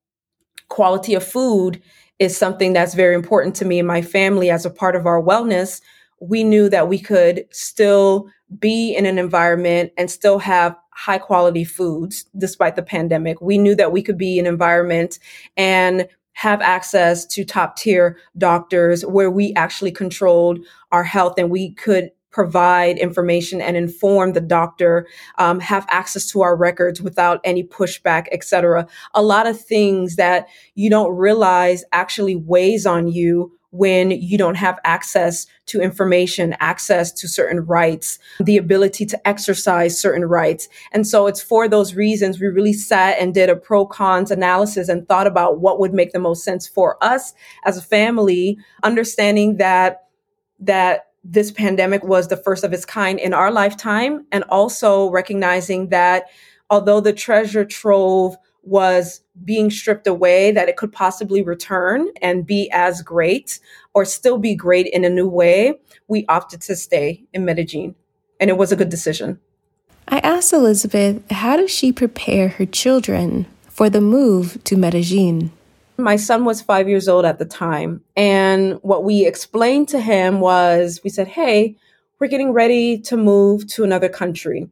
S1: quality of food is something that's very important to me and my family as a part of our wellness. We knew that we could still be in an environment and still have high quality foods despite the pandemic. We knew that we could be in an environment and have access to top tier doctors where we actually controlled our health and we could provide information and inform the doctor, um, have access to our records without any pushback, et cetera. A lot of things that you don't realize actually weighs on you when you don't have access to information, access to certain rights, the ability to exercise certain rights. And so it's for those reasons we really sat and did a pro cons analysis and thought about what would make the most sense for us as a family, understanding that that this pandemic was the first of its kind in our lifetime and also recognizing that although the treasure trove was being stripped away, that it could possibly return and be as great or still be great in a new way, we opted to stay in Medellin. And it was a good decision.
S2: I asked Elizabeth, how does she prepare her children for the move to Medellin?
S1: My son was five years old at the time. And what we explained to him was we said, hey, we're getting ready to move to another country.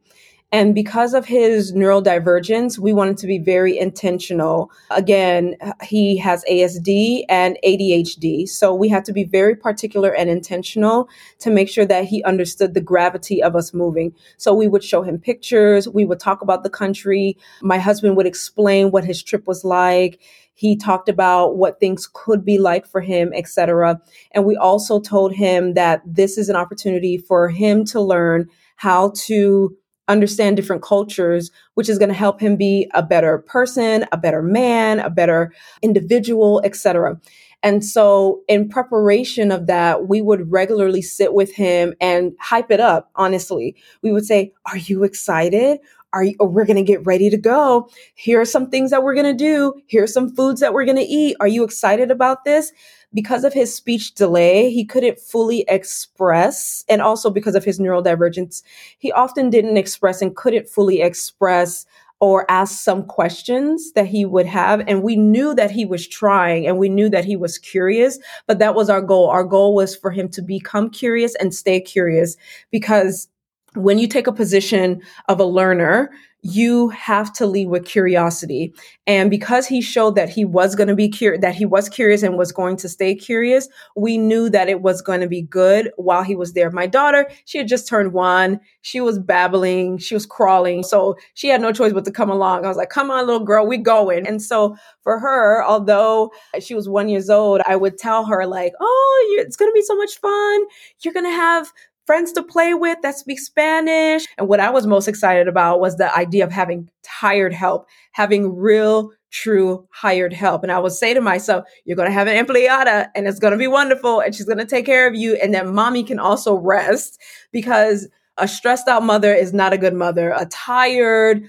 S1: And because of his neurodivergence, we wanted to be very intentional. Again, he has ASD and ADHD. So we had to be very particular and intentional to make sure that he understood the gravity of us moving. So we would show him pictures, we would talk about the country. My husband would explain what his trip was like. He talked about what things could be like for him, etc. And we also told him that this is an opportunity for him to learn how to understand different cultures, which is going to help him be a better person, a better man, a better individual, etc. And so, in preparation of that, we would regularly sit with him and hype it up. Honestly, we would say, Are you excited? Are you, oh, we're going to get ready to go. Here are some things that we're going to do. Here are some foods that we're going to eat. Are you excited about this? Because of his speech delay, he couldn't fully express, and also because of his neurodivergence, he often didn't express and couldn't fully express or ask some questions that he would have. And we knew that he was trying and we knew that he was curious, but that was our goal. Our goal was for him to become curious and stay curious because when you take a position of a learner, you have to lead with curiosity. And because he showed that he was going to be curious, that he was curious and was going to stay curious, we knew that it was going to be good while he was there. My daughter, she had just turned one. She was babbling. She was crawling. So she had no choice but to come along. I was like, come on, little girl, we going. And so for her, although she was one years old, I would tell her like, oh, it's going to be so much fun. You're going to have friends to play with that speak Spanish. And what I was most excited about was the idea of having hired help, having real, true hired help. And I would say to myself, you're going to have an empleada and it's going to be wonderful and she's going to take care of you. And then mommy can also rest because a stressed out mother is not a good mother. A tired,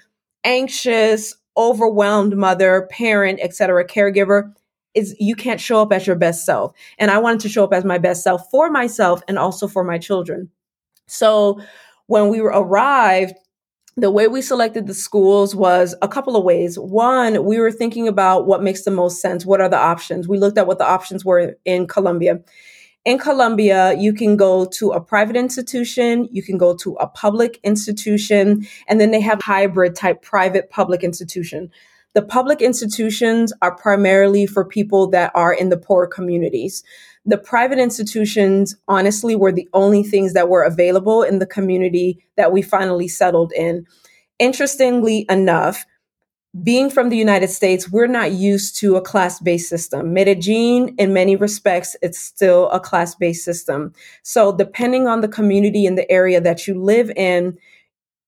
S1: anxious, overwhelmed mother, parent, etc., caregiver is you can't show up as your best self. And I wanted to show up as my best self for myself and also for my children. So when we arrived, the way we selected the schools was a couple of ways. One, we were thinking about what makes the most sense. What are the options? We looked at what the options were in Colombia. In Colombia, you can go to a private institution, you can go to a public institution, and then they have hybrid type private public institution. The public institutions are primarily for people that are in the poor communities. The private institutions, honestly, were the only things that were available in the community that we finally settled in. Interestingly enough, being from the United States, we're not used to a class based system. Medellin, in many respects, it's still a class based system. So, depending on the community and the area that you live in,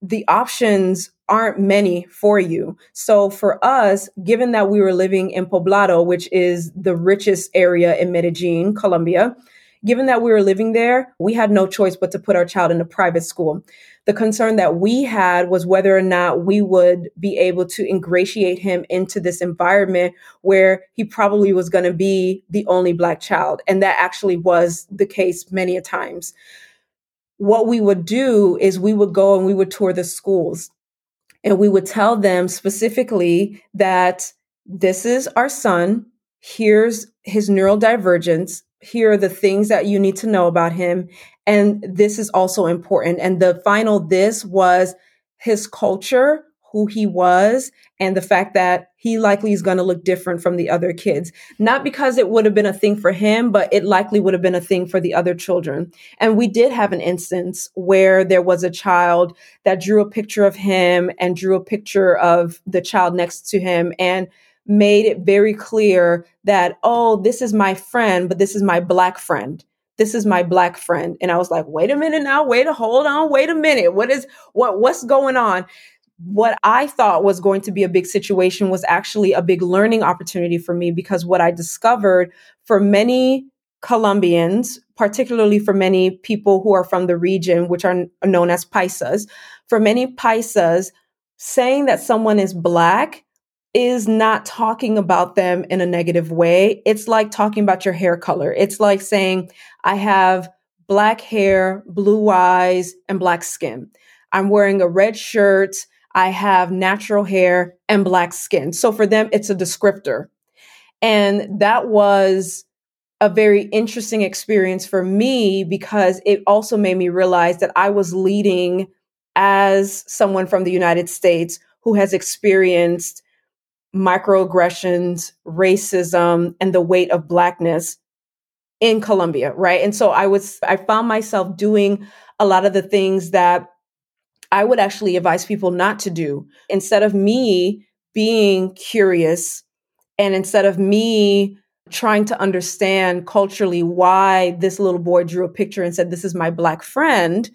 S1: the options aren't many for you. So for us, given that we were living in Poblado, which is the richest area in Medellin, Colombia, given that we were living there, we had no choice but to put our child in a private school. The concern that we had was whether or not we would be able to ingratiate him into this environment where he probably was going to be the only black child. And that actually was the case many a times what we would do is we would go and we would tour the schools and we would tell them specifically that this is our son. Here's his neurodivergence. Here are the things that you need to know about him. And this is also important. And the final this was his culture who he was and the fact that he likely is going to look different from the other kids. Not because it would have been a thing for him, but it likely would have been a thing for the other children. And we did have an instance where there was a child that drew a picture of him and drew a picture of the child next to him and made it very clear that, oh, this is my friend, but this is my black friend this is my black friend and i was like wait a minute now wait a hold on wait a minute what is what what's going on what I thought was going to be a big situation was actually a big learning opportunity for me because what I discovered for many Colombians, particularly for many people who are from the region, which are known as paisas, for many paisas, saying that someone is black is not talking about them in a negative way. It's like talking about your hair color. It's like saying, I have black hair, blue eyes, and black skin. I'm wearing a red shirt I have natural hair and black skin. So for them, it's a descriptor. And that was a very interesting experience for me because it also made me realize that I was leading as someone from the United States who has experienced microaggressions, racism, and the weight of blackness in Colombia, right? And so I was, I found myself doing a lot of the things that I would actually advise people not to do. Instead of me being curious and instead of me trying to understand culturally why this little boy drew a picture and said, This is my black friend,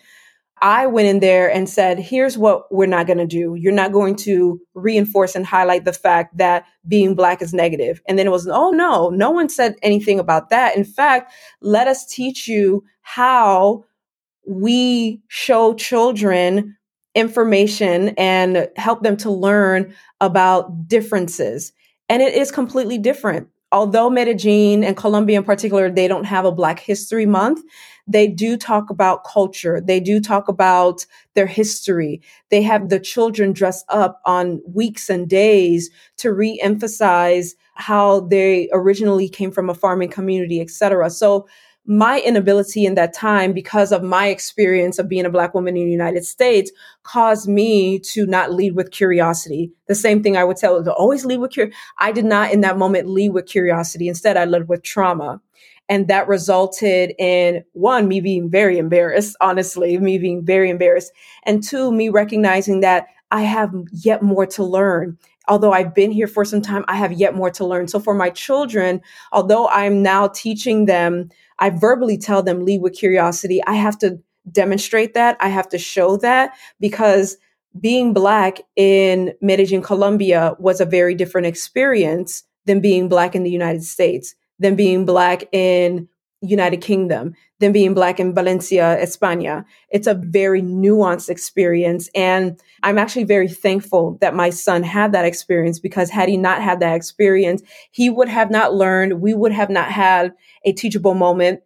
S1: I went in there and said, here's what we're not going to do. You're not going to reinforce and highlight the fact that being black is negative. And then it was, oh no, no one said anything about that. In fact, let us teach you how we show children information and help them to learn about differences. And it is completely different. Although Medellin and Colombia in particular, they don't have a Black History Month, they do talk about culture. They do talk about their history. They have the children dress up on weeks and days to re-emphasize how they originally came from a farming community, et cetera. So my inability in that time because of my experience of being a black woman in the United States caused me to not lead with curiosity. The same thing I would tell to always lead with curiosity. I did not in that moment lead with curiosity. Instead, I led with trauma. And that resulted in one, me being very embarrassed, honestly, me being very embarrassed. And two, me recognizing that I have yet more to learn although I've been here for some time, I have yet more to learn. So for my children, although I'm now teaching them I verbally tell them lead with curiosity. I have to demonstrate that. I have to show that because being black in Medellin, Colombia was a very different experience than being black in the United States, than being black in United Kingdom, than being black in Valencia, España. It's a very nuanced experience. And I'm actually very thankful that my son had that experience because had he not had that experience, he would have not learned. We would have not had a teachable moment.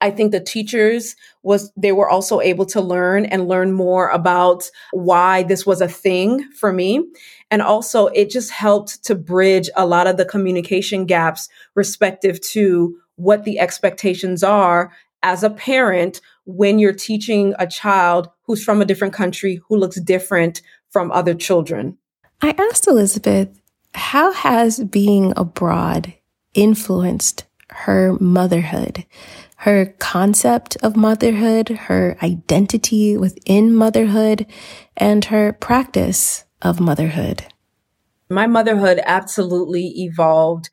S1: I think the teachers was they were also able to learn and learn more about why this was a thing for me. And also it just helped to bridge a lot of the communication gaps respective to what the expectations are as a parent when you're teaching a child who's from a different country who looks different from other children.
S2: I asked Elizabeth, how has being abroad influenced her motherhood, her concept of motherhood, her identity within motherhood, and her practice of motherhood?
S1: My motherhood absolutely evolved.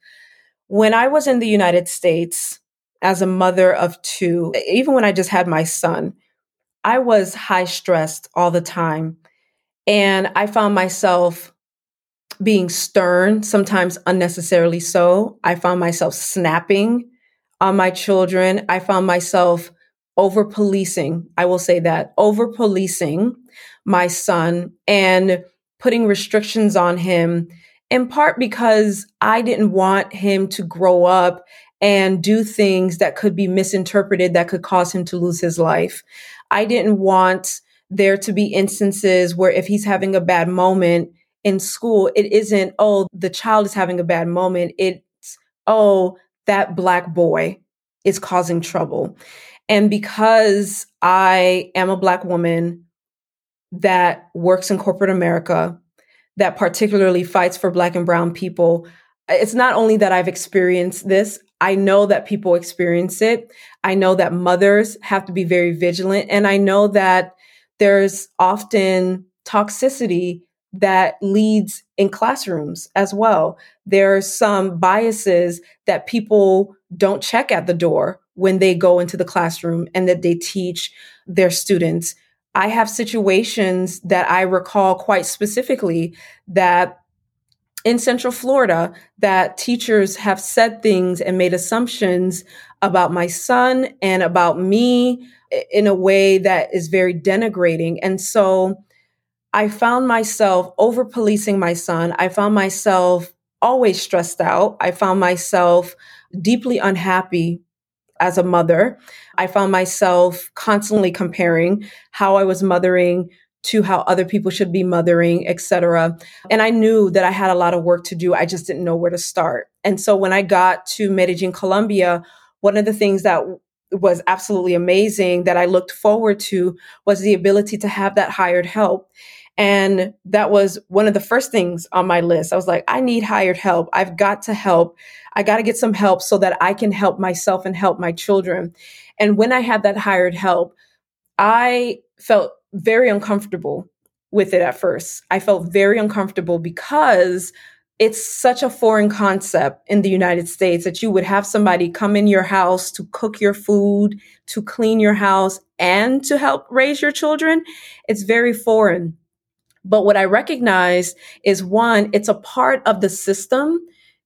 S1: When I was in the United States as a mother of two, even when I just had my son, I was high stressed all the time. And I found myself being stern, sometimes unnecessarily so. I found myself snapping on my children. I found myself over policing. I will say that over policing my son and putting restrictions on him in part because I didn't want him to grow up and do things that could be misinterpreted that could cause him to lose his life. I didn't want there to be instances where if he's having a bad moment, in school, it isn't, oh, the child is having a bad moment. It's, oh, that black boy is causing trouble. And because I am a black woman that works in corporate America, that particularly fights for black and brown people, it's not only that I've experienced this, I know that people experience it. I know that mothers have to be very vigilant. And I know that there's often toxicity that leads in classrooms as well. There are some biases that people don't check at the door when they go into the classroom and that they teach their students. I have situations that I recall quite specifically that in Central Florida that teachers have said things and made assumptions about my son and about me in a way that is very denigrating. And so I found myself over policing my son. I found myself always stressed out. I found myself deeply unhappy as a mother. I found myself constantly comparing how I was mothering to how other people should be mothering, etc. And I knew that I had a lot of work to do. I just didn't know where to start. And so when I got to Medellin, Colombia, one of the things that was absolutely amazing that I looked forward to was the ability to have that hired help and that was one of the first things on my list. I was like, I need hired help. I've got to help. I got to get some help so that I can help myself and help my children. And when I had that hired help, I felt very uncomfortable with it at first. I felt very uncomfortable because it's such a foreign concept in the United States that you would have somebody come in your house to cook your food, to clean your house, and to help raise your children. It's very foreign. But what I recognize is one, it's a part of the system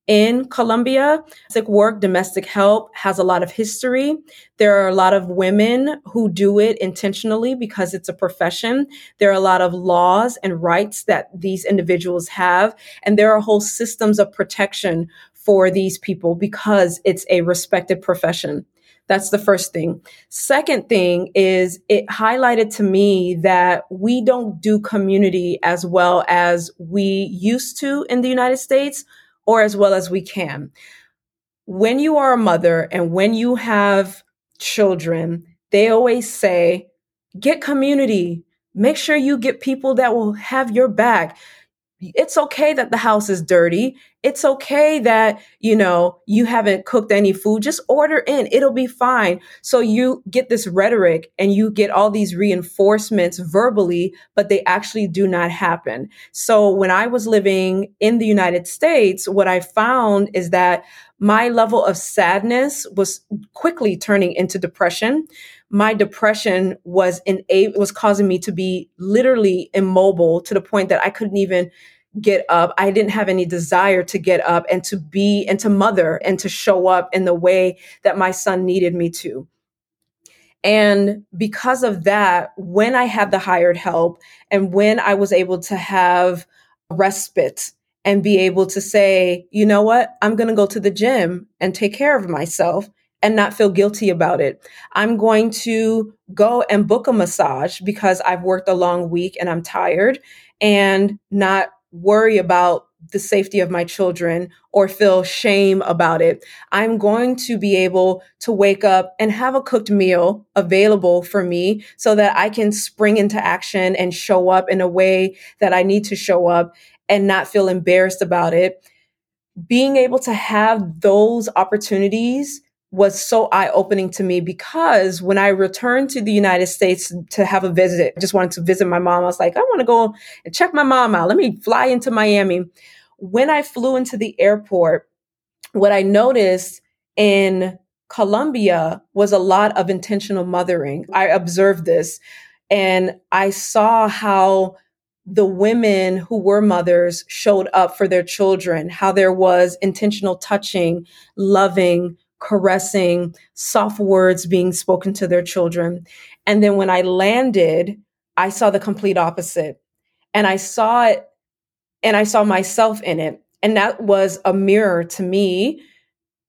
S1: in Colombia. Domestic work, domestic help has a lot of history. There are a lot of women who do it intentionally because it's a profession. There are a lot of laws and rights that these individuals have. And there are whole systems of protection for these people because it's a respected profession. That's the first thing. Second thing is it highlighted to me that we don't do community as well as we used to in the United States or as well as we can. When you are a mother and when you have children, they always say, get community. Make sure you get people that will have your back it's okay that the house is dirty. It's okay that, you know, you haven't cooked any food. Just order in. It'll be fine. So you get this rhetoric and you get all these reinforcements verbally, but they actually do not happen. So when I was living in the United States, what I found is that my level of sadness was quickly turning into depression my depression was in a was causing me to be literally immobile to the point that I couldn't even get up. I didn't have any desire to get up and to be and to mother and to show up in the way that my son needed me to. And because of that, when I had the hired help and when I was able to have respite and be able to say, you know what, I'm going to go to the gym and take care of myself and not feel guilty about it. I'm going to go and book a massage because I've worked a long week and I'm tired and not worry about the safety of my children or feel shame about it. I'm going to be able to wake up and have a cooked meal available for me so that I can spring into action and show up in a way that I need to show up and not feel embarrassed about it. Being able to have those opportunities was so eye opening to me because when I returned to the United States to have a visit, just wanted to visit my mom. I was like, I want to go and check my mom out. Let me fly into Miami. When I flew into the airport, what I noticed in Colombia was a lot of intentional mothering. I observed this and I saw how the women who were mothers showed up for their children, how there was intentional touching, loving, caressing, soft words being spoken to their children. And then when I landed, I saw the complete opposite. And I saw it and I saw myself in it. And that was a mirror to me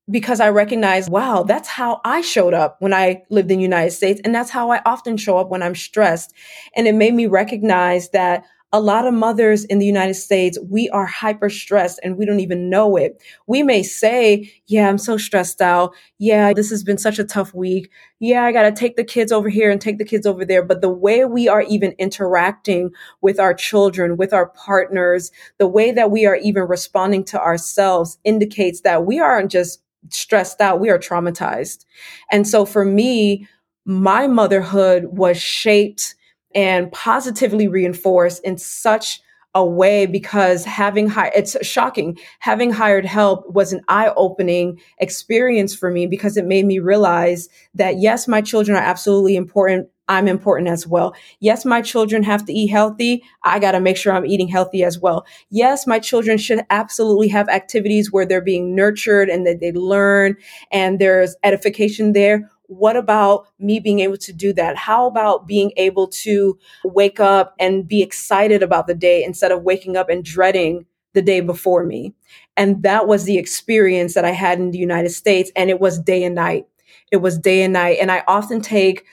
S1: because I recognized, wow, that's how I showed up when I lived in the United States. And that's how I often show up when I'm stressed. And it made me recognize that a lot of mothers in the United States, we are hyper stressed and we don't even know it. We may say, Yeah, I'm so stressed out. Yeah, this has been such a tough week. Yeah, I got to take the kids over here and take the kids over there. But the way we are even interacting with our children, with our partners, the way that we are even responding to ourselves indicates that we aren't just stressed out, we are traumatized. And so for me, my motherhood was shaped and positively reinforced in such a way because having hired it's shocking having hired help was an eye-opening experience for me because it made me realize that yes my children are absolutely important I'm important as well. Yes, my children have to eat healthy. I got to make sure I'm eating healthy as well. Yes, my children should absolutely have activities where they're being nurtured and that they learn and there's edification there what about me being able to do that? How about being able to wake up and be excited about the day instead of waking up and dreading the day before me? And that was the experience that I had in the United States. And it was day and night. It was day and night. And I often take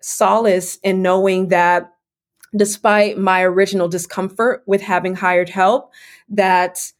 S1: solace in knowing that despite my original discomfort with having hired help, that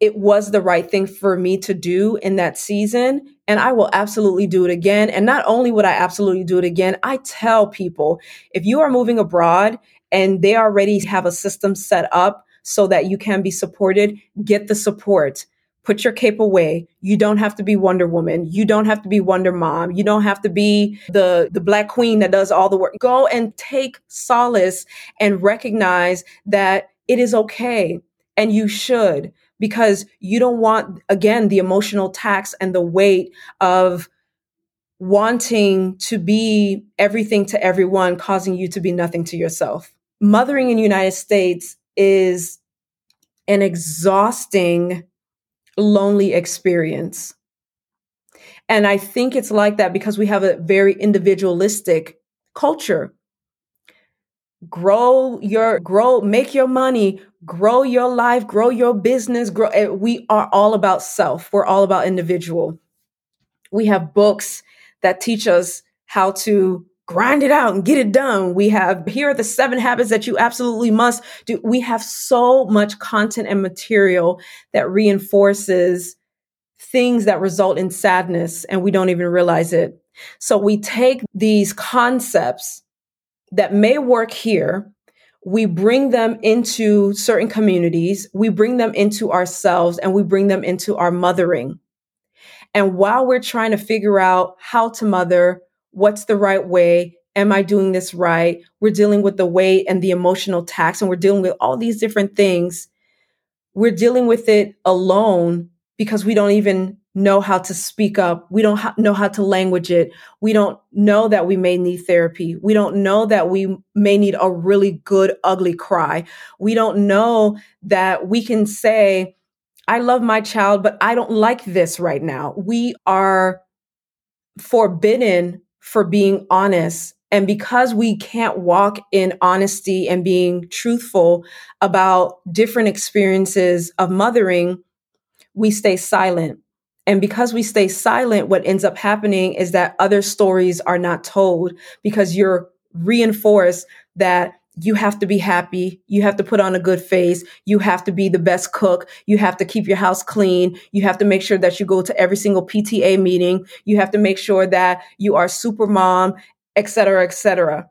S1: it was the right thing for me to do in that season. And I will absolutely do it again. And not only would I absolutely do it again, I tell people if you are moving abroad and they already have a system set up so that you can be supported, get the support. Put your cape away. You don't have to be Wonder Woman. You don't have to be Wonder Mom. You don't have to be the, the Black Queen that does all the work. Go and take solace and recognize that it is okay and you should because you don't want, again, the emotional tax and the weight of wanting to be everything to everyone, causing you to be nothing to yourself. Mothering in the United States is an exhausting, lonely experience. And I think it's like that because we have a very individualistic culture. Grow your, grow, make your money, grow your life, grow your business. Grow. Eh, we are all about self. We're all about individual. We have books that teach us how to grind it out and get it done. We have here are the seven habits that you absolutely must do. We have so much content and material that reinforces things that result in sadness and we don't even realize it. So we take these concepts that may work here, we bring them into certain communities, we bring them into ourselves, and we bring them into our mothering. And while we're trying to figure out how to mother, what's the right way, am I doing this right? We're dealing with the weight and the emotional tax, and we're dealing with all these different things. We're dealing with it alone because we don't even know how to speak up. We don't ha- know how to language it. We don't know that we may need therapy. We don't know that we may need a really good, ugly cry. We don't know that we can say, I love my child, but I don't like this right now. We are forbidden for being honest. And because we can't walk in honesty and being truthful about different experiences of mothering, we stay silent. And because we stay silent, what ends up happening is that other stories are not told because you're reinforced that you have to be happy. You have to put on a good face. You have to be the best cook. You have to keep your house clean. You have to make sure that you go to every single PTA meeting. You have to make sure that you are super mom, et cetera, et cetera.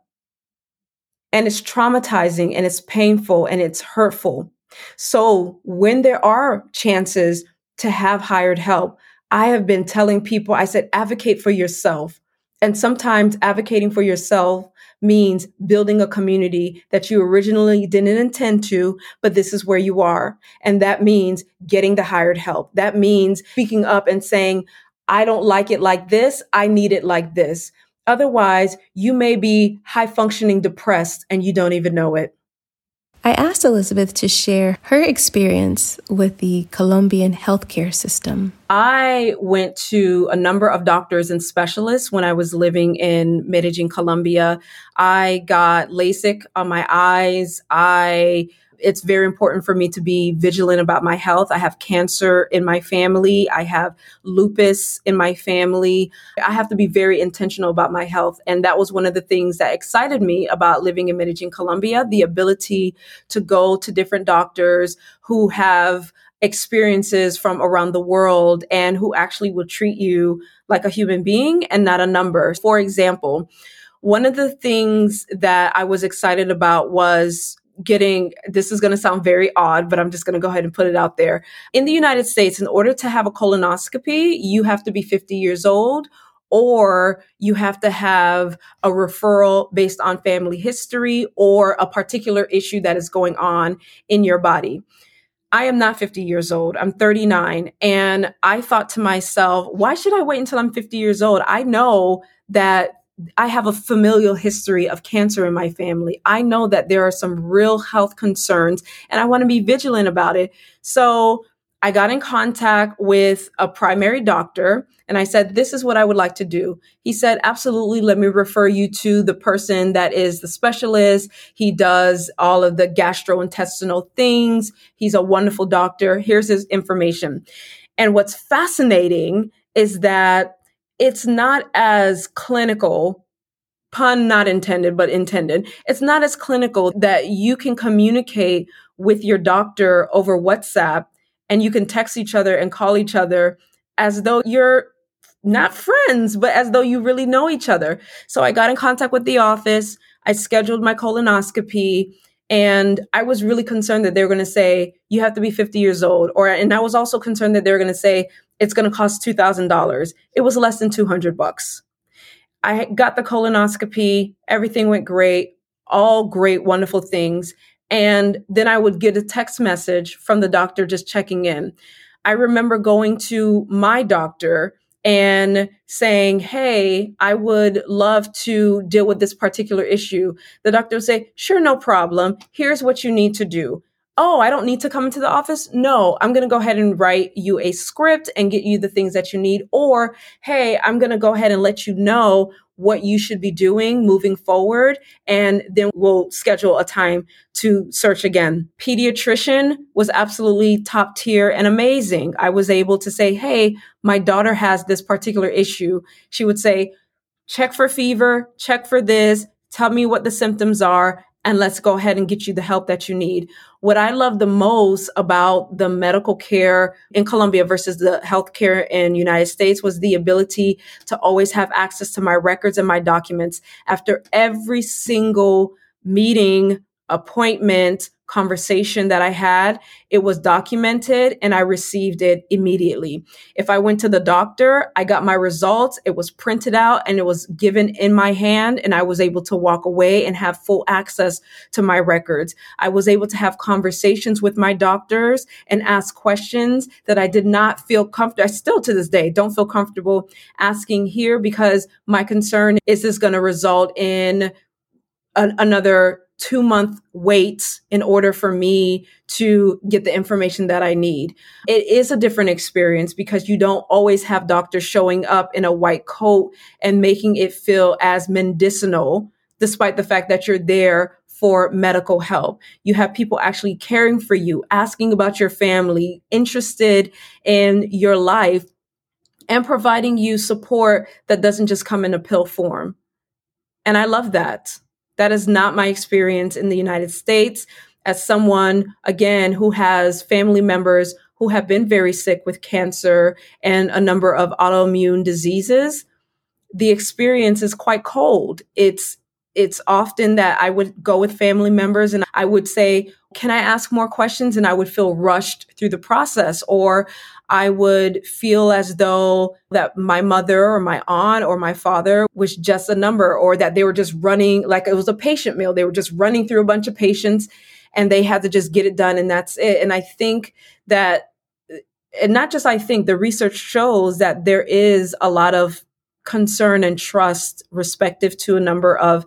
S1: And it's traumatizing and it's painful and it's hurtful. So when there are chances to have hired help, I have been telling people, I said, advocate for yourself. And sometimes advocating for yourself means building a community that you originally didn't intend to, but this is where you are. And that means getting the hired help. That means speaking up and saying, I don't like it like this. I need it like this. Otherwise, you may be high functioning depressed and you don't even know it.
S2: I asked Elizabeth to share her experience with the Colombian healthcare system.
S1: I went to a number of doctors and specialists when I was living in Medellin, Colombia. I got LASIK on my eyes. I it's very important for me to be vigilant about my health. I have cancer in my family. I have lupus in my family. I have to be very intentional about my health. And that was one of the things that excited me about living in Medellin, Colombia, the ability to go to different doctors who have experiences from around the world and who actually will treat you like a human being and not a number. For example, one of the things that I was excited about was getting this is going to sound very odd, but I'm just going to go ahead and put it out there. In the United States, in order to have a colonoscopy, you have to be 50 years old or you have to have a referral based on family history or a particular issue that is going on in your body. I am not 50 years old. I'm 39. And I thought to myself, why should I wait until I'm 50 years old? I know that I have a familial history of cancer in my family. I know that there are some real health concerns and I want to be vigilant about it. So I got in contact with a primary doctor and I said, This is what I would like to do. He said, Absolutely. Let me refer you to the person that is the specialist. He does all of the gastrointestinal things. He's a wonderful doctor. Here's his information. And what's fascinating is that it's not as clinical pun not intended but intended it's not as clinical that you can communicate with your doctor over whatsapp and you can text each other and call each other as though you're not friends but as though you really know each other so i got in contact with the office i scheduled my colonoscopy and I was really concerned that they were going to say, you have to be 50 years old. Or, and I was also concerned that they were going to say, it's going to cost $2,000. It was less than 200 bucks. I got the colonoscopy. Everything went great. All great, wonderful things. And then I would get a text message from the doctor just checking in. I remember going to my doctor and saying, Hey, I would love to deal with this particular issue. The doctor would say, Sure, no problem. Here's what you need to do oh, I don't need to come into the office. No, I'm going to go ahead and write you a script and get you the things that you need. Or, hey, I'm going to go ahead and let you know what you should be doing moving forward. And then we'll schedule a time to search again. Pediatrician was absolutely top tier and amazing. I was able to say, hey, my daughter has this particular issue. She would say, check for fever, check for this, tell me what the symptoms are and let's go ahead and get you the help that you need. What I love the most about the medical care in Colombia versus the healthcare in United States was the ability to always have access to my records and my documents after every single meeting, appointment, conversation that I had, it was documented and I received it immediately. If I went to the doctor, I got my results, it was printed out and it was given in my hand and I was able to walk away and have full access to my records. I was able to have conversations with my doctors and ask questions that I did not feel comfortable. I still to this day don't feel comfortable asking here because my concern is this going to result in an, another two month waits in order for me to get the information that I need. It is a different experience because you don't always have doctors showing up in a white coat and making it feel as medicinal, despite the fact that you're there for medical help. You have people actually caring for you, asking about your family, interested in your life, and providing you support that doesn't just come in a pill form. And I love that. That is not my experience in the United States. As someone, again, who has family members who have been very sick with cancer and a number of autoimmune diseases, the experience is quite cold. It's it's often that I would go with family members and I would say, Can I ask more questions? And I would feel rushed through the process. Or I would feel as though that my mother or my aunt or my father was just a number or that they were just running like it was a patient meal. They were just running through a bunch of patients and they had to just get it done and that's it. And I think that, and not just I think, the research shows that there is a lot of concern and trust respective to a number of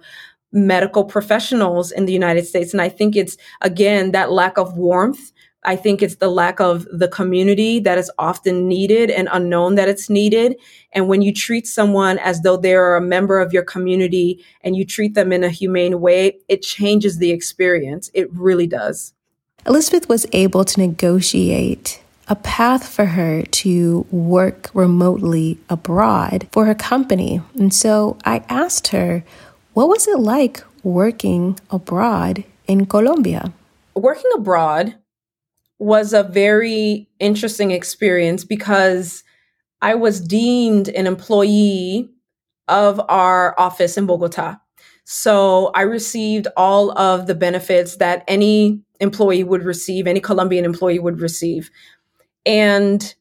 S1: medical professionals in the United States. And I think it's, again, that lack of warmth I think it's the lack of the community that is often needed and unknown that it's needed. And when you treat someone as though they're a member of your community and you treat them in a humane way, it changes the experience. It really does.
S2: Elizabeth was able to negotiate a path for her to work remotely abroad for her company. And so I asked her, what was it like working abroad in Colombia?
S1: Working abroad was a very interesting experience because I was deemed an employee of our office in Bogota. So I received all of the benefits that any employee would receive, any Colombian employee would receive. And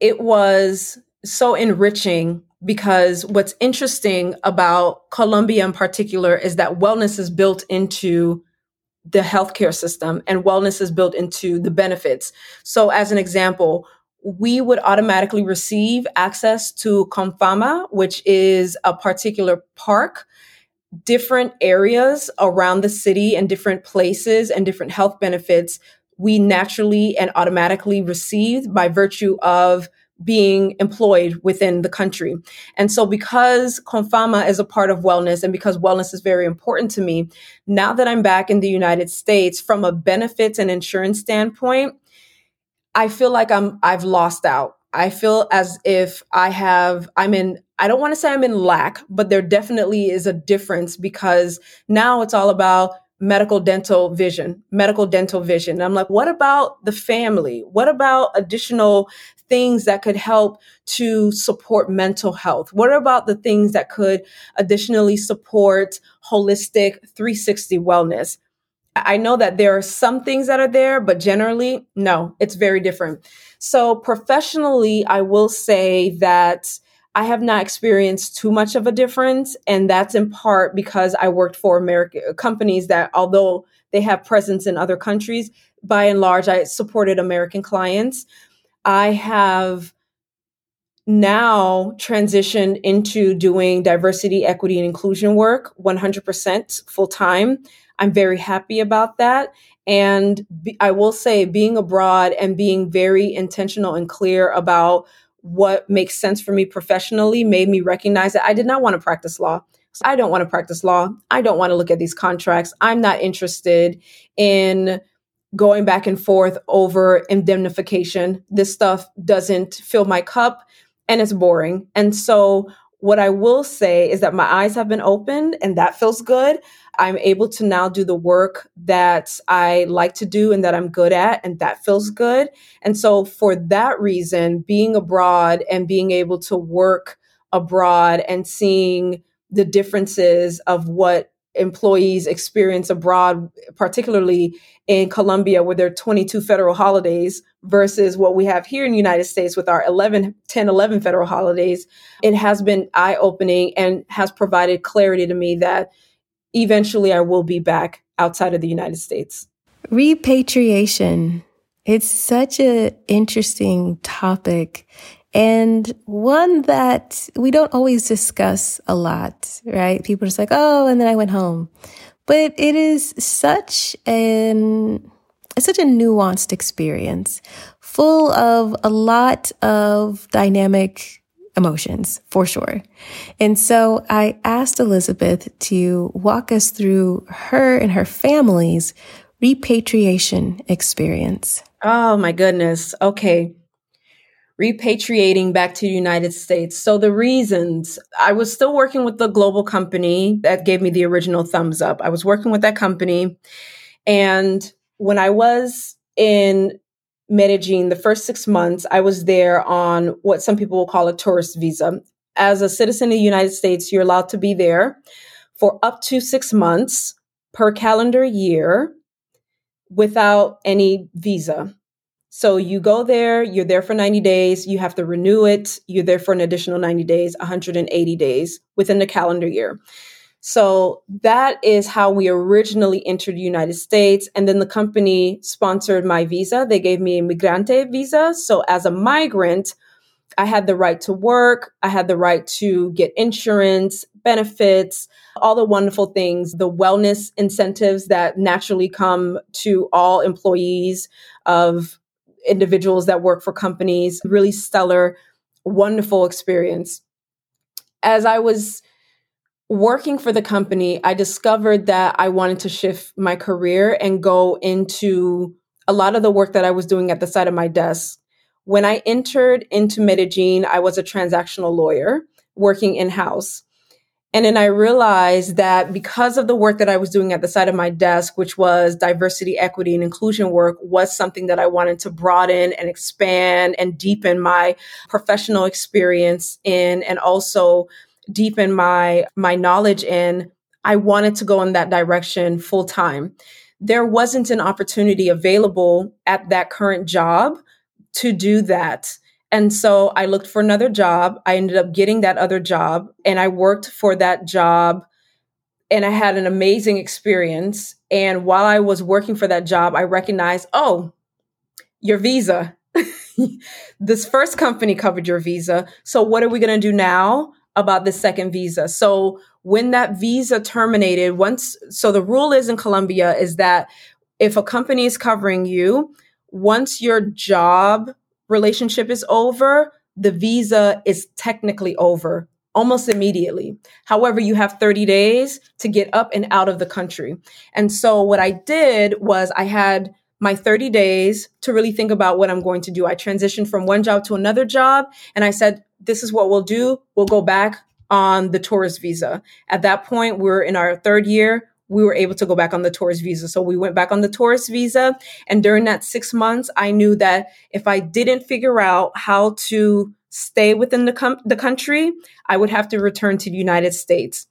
S1: it was so enriching because what's interesting about Colombia in particular is that wellness is built into the healthcare system and wellness is built into the benefits. So, as an example, we would automatically receive access to Comfama, which is a particular park, different areas around the city and different places and different health benefits we naturally and automatically received by virtue of being employed within the country. And so because Comfama is a part of wellness and because wellness is very important to me, now that I'm back in the United States from a benefits and insurance standpoint, I feel like I'm I've lost out. I feel as if I have I'm in I don't want to say I'm in lack, but there definitely is a difference because now it's all about medical dental vision, medical dental vision. And I'm like, what about the family? What about additional things that could help to support mental health? What about the things that could additionally support holistic 360 wellness? I know that there are some things that are there, but generally, no, it's very different. So, professionally, I will say that I have not experienced too much of a difference. And that's in part because I worked for American companies that, although they have presence in other countries, by and large, I supported American clients. I have now transitioned into doing diversity, equity, and inclusion work 100% full time. I'm very happy about that. And be, I will say, being abroad and being very intentional and clear about what makes sense for me professionally made me recognize that I did not want to practice law. I don't want to practice law. I don't want to look at these contracts. I'm not interested in going back and forth over indemnification. This stuff doesn't fill my cup and it's boring. And so, what I will say is that my eyes have been opened and that feels good. I'm able to now do the work that I like to do and that I'm good at, and that feels good. And so, for that reason, being abroad and being able to work abroad and seeing the differences of what employees experience abroad, particularly in Colombia, where there are 22 federal holidays versus what we have here in the United States with our 11, 10, 11 federal holidays, it has been eye opening and has provided clarity to me that eventually I will be back outside of the United States.
S2: Repatriation. It's such an interesting topic and one that we don't always discuss a lot, right? People are just like, oh, and then I went home. But it is such an it's such a nuanced experience, full of a lot of dynamic emotions for sure. And so I asked Elizabeth to walk us through her and her family's repatriation experience.
S1: Oh my goodness. Okay. Repatriating back to the United States. So the reasons I was still working with the global company that gave me the original thumbs up. I was working with that company. And when I was in Medellin, the first six months, I was there on what some people will call a tourist visa. As a citizen of the United States, you're allowed to be there for up to six months per calendar year without any visa. So you go there, you're there for 90 days, you have to renew it, you're there for an additional 90 days, 180 days within the calendar year. So that is how we originally entered the United States. And then the company sponsored my visa. They gave me a migrante visa. So as a migrant, I had the right to work. I had the right to get insurance, benefits, all the wonderful things, the wellness incentives that naturally come to all employees of individuals that work for companies. Really stellar, wonderful experience. As I was working for the company, I discovered that I wanted to shift my career and go into a lot of the work that I was doing at the side of my desk. When I entered into Medellin, I was a transactional lawyer working in house. And then I realized that because of the work that I was doing at the side of my desk, which was diversity, equity, and inclusion work, was something that I wanted to broaden and expand and deepen my professional experience in, and also deepen my my knowledge in i wanted to go in that direction full time there wasn't an opportunity available at that current job to do that and so i looked for another job. I ended up getting that other job and i worked for that job and i had an amazing experience. And while i was working for that job i recognized oh your visa. This first company covered your visa. So what are we going to do now about the second visa. So when that visa terminated, once, so the rule is in Colombia is that if a company is covering you, once your job relationship is over, the visa is technically over almost immediately. However, you have 30 days to get up and out of the country. And so what I did was I had my 30 days to really think about what I'm going to do. I transitioned from one job to another job and I said, this is what we'll do. We'll go back on the tourist visa. At that point, we are in our third year. We were able to go back on the tourist visa. So we went back on the tourist visa. And during that six months, I knew that if I didn't figure out how to stay within the, com- the country, I would have to return to the United States.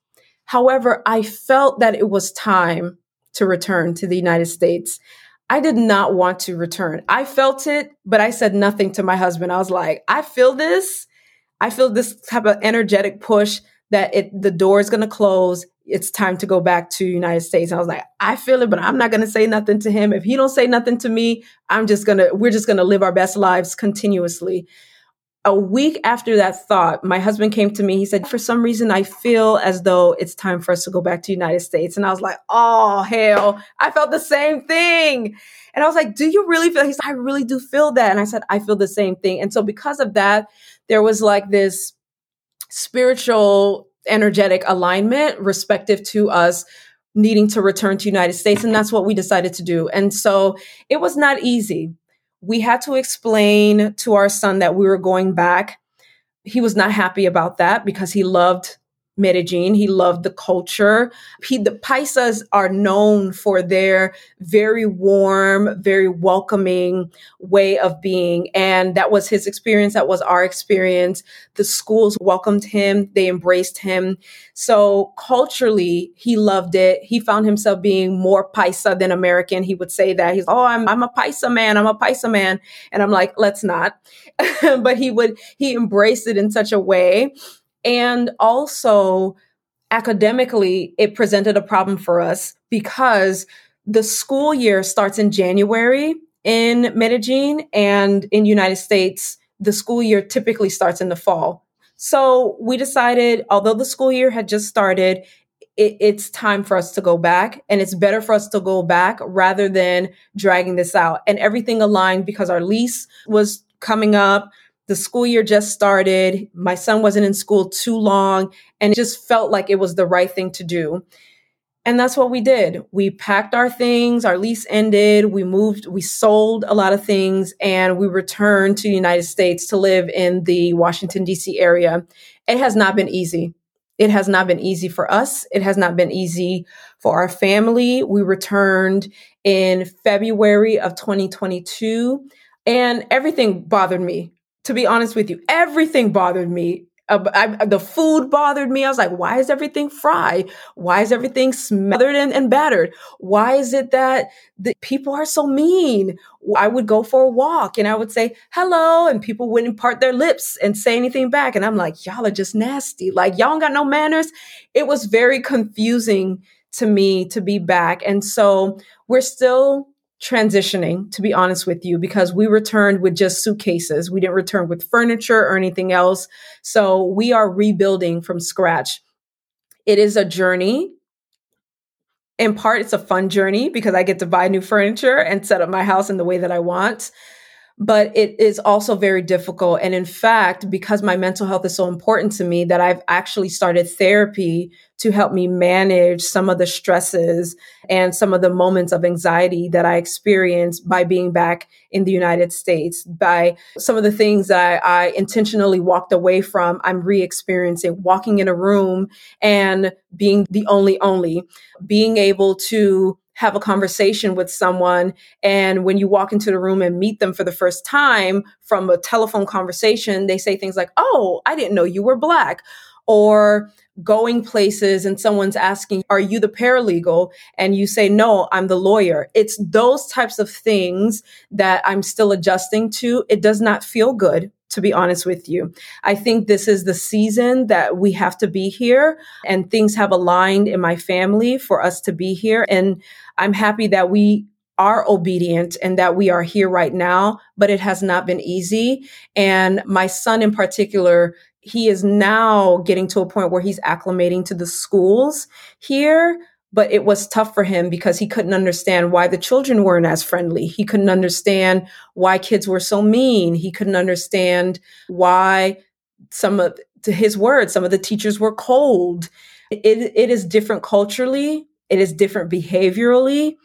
S1: However, I felt that it was time to return to the United States. I did not want to return. I felt it, but I said nothing to my husband. I was like, I feel this I feel this type of energetic push that it the door is going to close. It's time to go back to United States. And I was like, I feel it, but I'm not going to say nothing to him. If he don't say nothing to me, I'm just going to we're just going to live our best lives continuously a week after that thought, my husband came to me. He said, For some reason, I feel as though it's time for us to go back to United States. And I was like, Oh, hell. I felt the same thing. And I was like, Do you really feel? He said, I really do feel that. And I said, I feel the same thing. And so, because of that, there was like this spiritual, energetic alignment respective to us needing to return to United States. And that's what we decided to do. And so, it was not easy we had to explain to our son that we were going back. He was not happy about that because he loved Medellin. He loved the culture. He, the Paisas are known for their very warm, very welcoming way of being. And that was his experience. That was our experience. The schools welcomed him. They embraced him. So culturally, he loved it. He found himself being more Paisa than American. He would say that he's, Oh, I'm, I'm a Paisa man. I'm a Paisa man. And I'm like, let's not. but he would, he embraced it in such a way and also, academically, it presented a problem for us because the school year starts in January in Medellin and in United States, the school year typically starts in the fall. So we decided, although the school year had just started, it, it's time for us to go back and it's better for us to go back rather than dragging this out. And everything aligned because our lease was coming up the school year just started. My son wasn't in school too long, and it just felt like it was the right thing to do. And that's what we did. We packed our things, our lease ended, we moved, we sold a lot of things, and we returned to the United States to live in the Washington, D.C. area. It has not been easy. It has not been easy for us. It has not been easy for our family. We returned in February of 2022, and everything bothered me to be honest with you. Everything bothered me. Uh, I, the food bothered me. I was like, why is everything fried? Why is everything smothered and, and battered? Why is it that the people are so mean? I would go for a walk and I would say hello, and people wouldn't part their lips and say anything back. And I'm like, y'all are just nasty. Like, y'all got no manners. It was very confusing to me to be back. And so we're still transitioning, to be honest with you, because we returned with just suitcases. We didn't return with furniture or anything else. So we are rebuilding from scratch. It is a journey. In part, it's a fun journey because I get to buy new furniture and set up my house in the way that I want but it is also very difficult. And in fact, because my mental health is so important to me, that I've actually started therapy to help me manage some of the stresses and some of the moments of anxiety that I experienced by being back in the United States. By some of the things that I, I intentionally walked away from, I'm re experiencing walking in a room and being the only, only, being able to have a conversation with someone and when you walk into the room and meet them for the first time from a telephone conversation they say things like oh i didn't know you were black or going places and someone's asking are you the paralegal and you say no i'm the lawyer it's those types of things that i'm still adjusting to it does not feel good to be honest with you. I think this is the season that we have to be here and things have aligned in my family for us to be here. And I'm happy that we are obedient and that we are here right now, but it has not been easy. And my son in particular, he is now getting to a point where he's acclimating to the schools here but it was tough for him because he couldn't understand why the children weren't as friendly. He couldn't understand why kids were so mean. He couldn't understand why some of, to his words, some of the teachers were cold. It, it is different culturally. It is different behaviorally.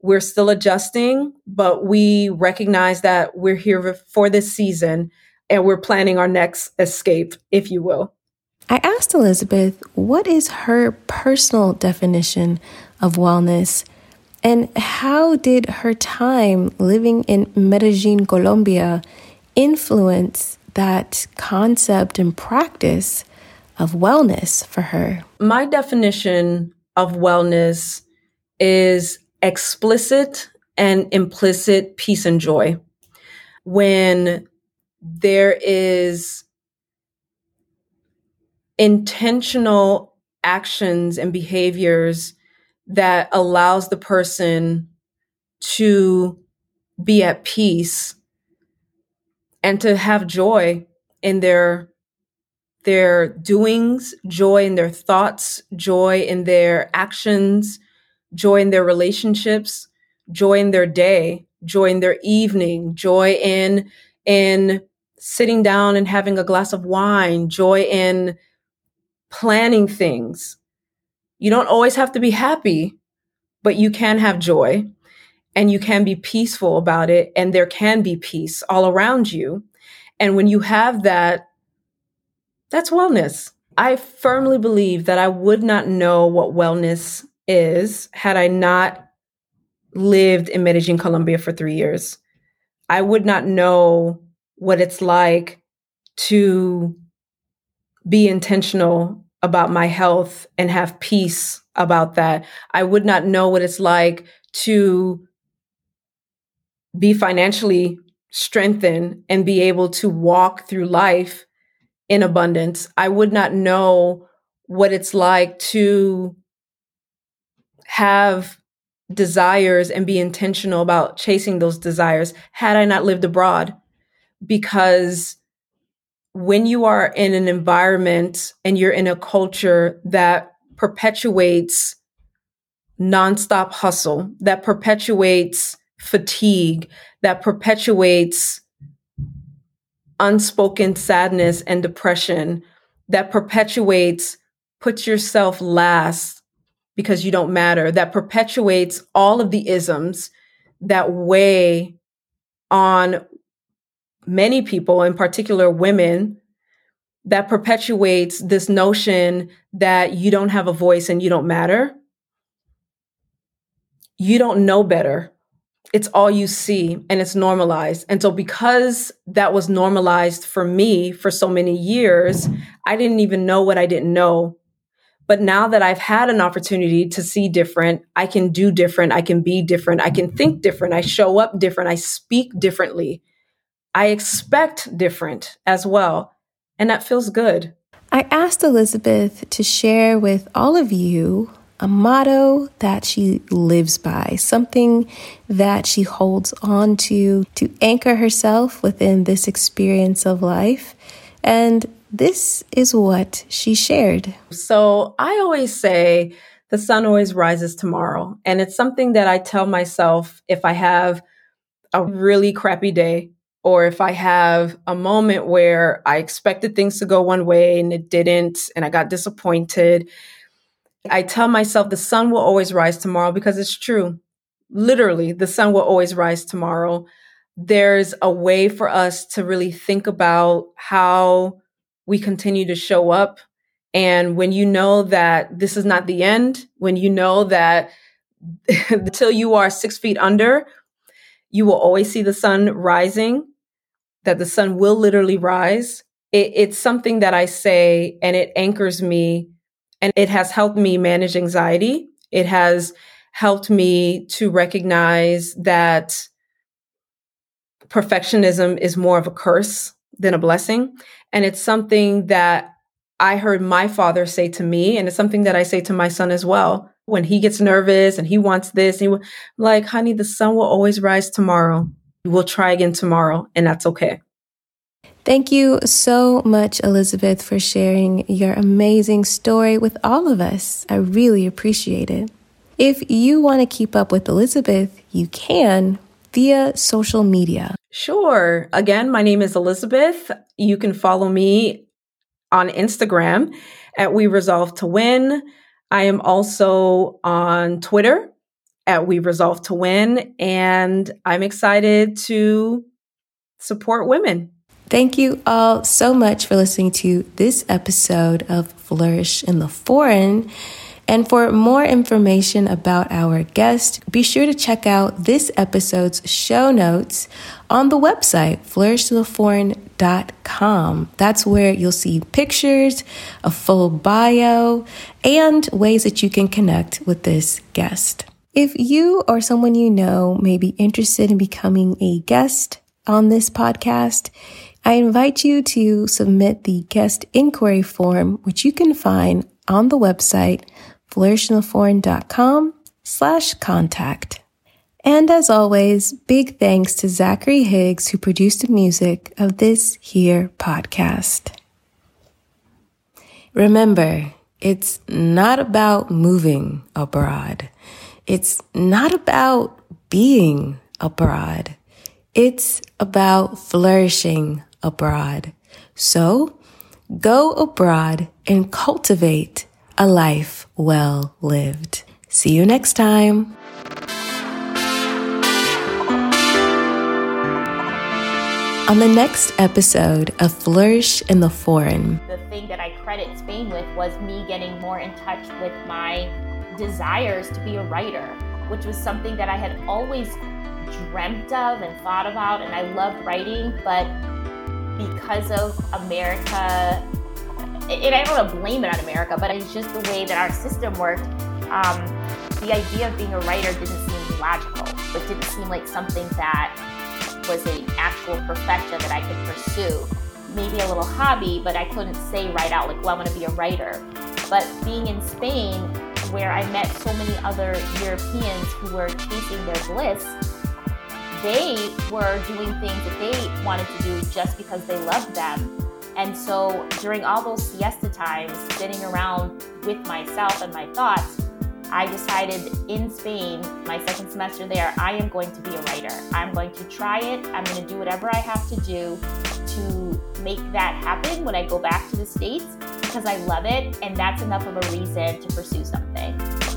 S1: We're still adjusting, but we recognize that we're here for this season and we're planning our next escape, if you will.
S2: I asked Elizabeth what is her personal definition of wellness and how did her time living in Medellin, Colombia, influence that concept and practice of wellness for her?
S1: My definition of wellness is explicit and implicit peace and joy. When there is intentional actions and behaviors that allows the person to be at peace and to have joy in their their doings, joy in their thoughts, joy in their actions, joy in their relationships, joy in their day, joy in their evening, joy in in sitting down and having a glass of wine, joy in planning things. You don't always have to be happy, but you can have joy and you can be peaceful about it. And there can be peace all around you. And when you have that, that's wellness. I firmly believe that I would not know what wellness is had I not lived in Medellin, Colombia for three years. I would not know what it's like to be intentional about my health and have peace about that. I would not know what it's like to be financially strengthened and be able to walk through life in abundance. I would not know what it's like to have desires and be intentional about chasing those desires had I not lived abroad. Because when you are in an environment and you're in a culture that perpetuates nonstop hustle, that perpetuates fatigue, that perpetuates unspoken sadness and depression, that perpetuates put yourself last because you don't matter, that perpetuates all of the isms that weigh on many people, in particular women, that perpetuates this notion that you don't have a voice and you don't matter. You don't know better. It's all you see and it's normalized. And so, because that was normalized for me for so many years, I didn't even know what I didn't know. But now that I've had an opportunity to see different, I can do different, I can be different, I can think different, I show up different, I speak differently. I expect different as well. And that feels good.
S2: I asked Elizabeth to share with all of you a motto that she lives by, something that she holds on to to anchor herself within this experience of life. And this is what she shared.
S1: So I always say the sun always rises tomorrow. And it's something that I tell myself if I have a really crappy day or if I have a moment where I expected things to go one way and it didn't, and I got disappointed, I tell myself the sun will always rise tomorrow because it's true. Literally, the sun will always rise tomorrow. There's a way for us to really think about how we continue to show up. And when you know that this is not the end, when you know that until you are six feet under, you will always see the sun rising, that the sun will literally rise. It, it's something that I say and it anchors me and it has helped me manage anxiety. It has helped me to recognize that perfectionism is more of a curse than a blessing. And it's something that I heard my father say to me, and it's something that I say to my son as well when he gets nervous and he wants this, he like, honey, the sun will always rise tomorrow. We'll try again tomorrow, and that's okay.
S2: Thank you so much, Elizabeth, for sharing your amazing story with all of us. I really appreciate it. If you want to keep up with Elizabeth, you can via social media.
S1: Sure. Again, my name is Elizabeth. You can follow me on Instagram at We Resolve to Win. I am also on Twitter at We Resolve to Win, and I'm excited to support women.
S2: Thank you all so much for listening to this episode of Flourish in the Foreign. And for more information about our guest, be sure to check out this episode's show notes on the website, flourishintheforeign.com. That's where you'll see pictures, a full bio, and ways that you can connect with this guest. If you or someone you know may be interested in becoming a guest on this podcast, I invite you to submit the guest inquiry form, which you can find on the website flourishintheforeign.com slash contact. And as always, big thanks to Zachary Higgs, who produced the music of this here podcast. Remember, it's not about moving abroad. It's not about being abroad. It's about flourishing abroad. So go abroad and cultivate a life well lived. See you next time. On the next episode of Flourish in the Foreign,
S3: the thing that I credit Spain with was me getting more in touch with my desires to be a writer, which was something that I had always dreamt of and thought about. And I loved writing, but because of America, and I don't want to blame it on America, but it's just the way that our system worked. Um, the idea of being a writer didn't seem logical. It didn't seem like something that was an actual profession that I could pursue. Maybe a little hobby, but I couldn't say right out, like, well, I want to be a writer. But being in Spain, where I met so many other Europeans who were chasing their bliss, they were doing things that they wanted to do just because they loved them. And so during all those siesta times, sitting around with myself and my thoughts, I decided in Spain, my second semester there, I am going to be a writer. I'm going to try it. I'm going to do whatever I have to do to make that happen when I go back to the States because I love it. And that's enough of a reason to pursue something.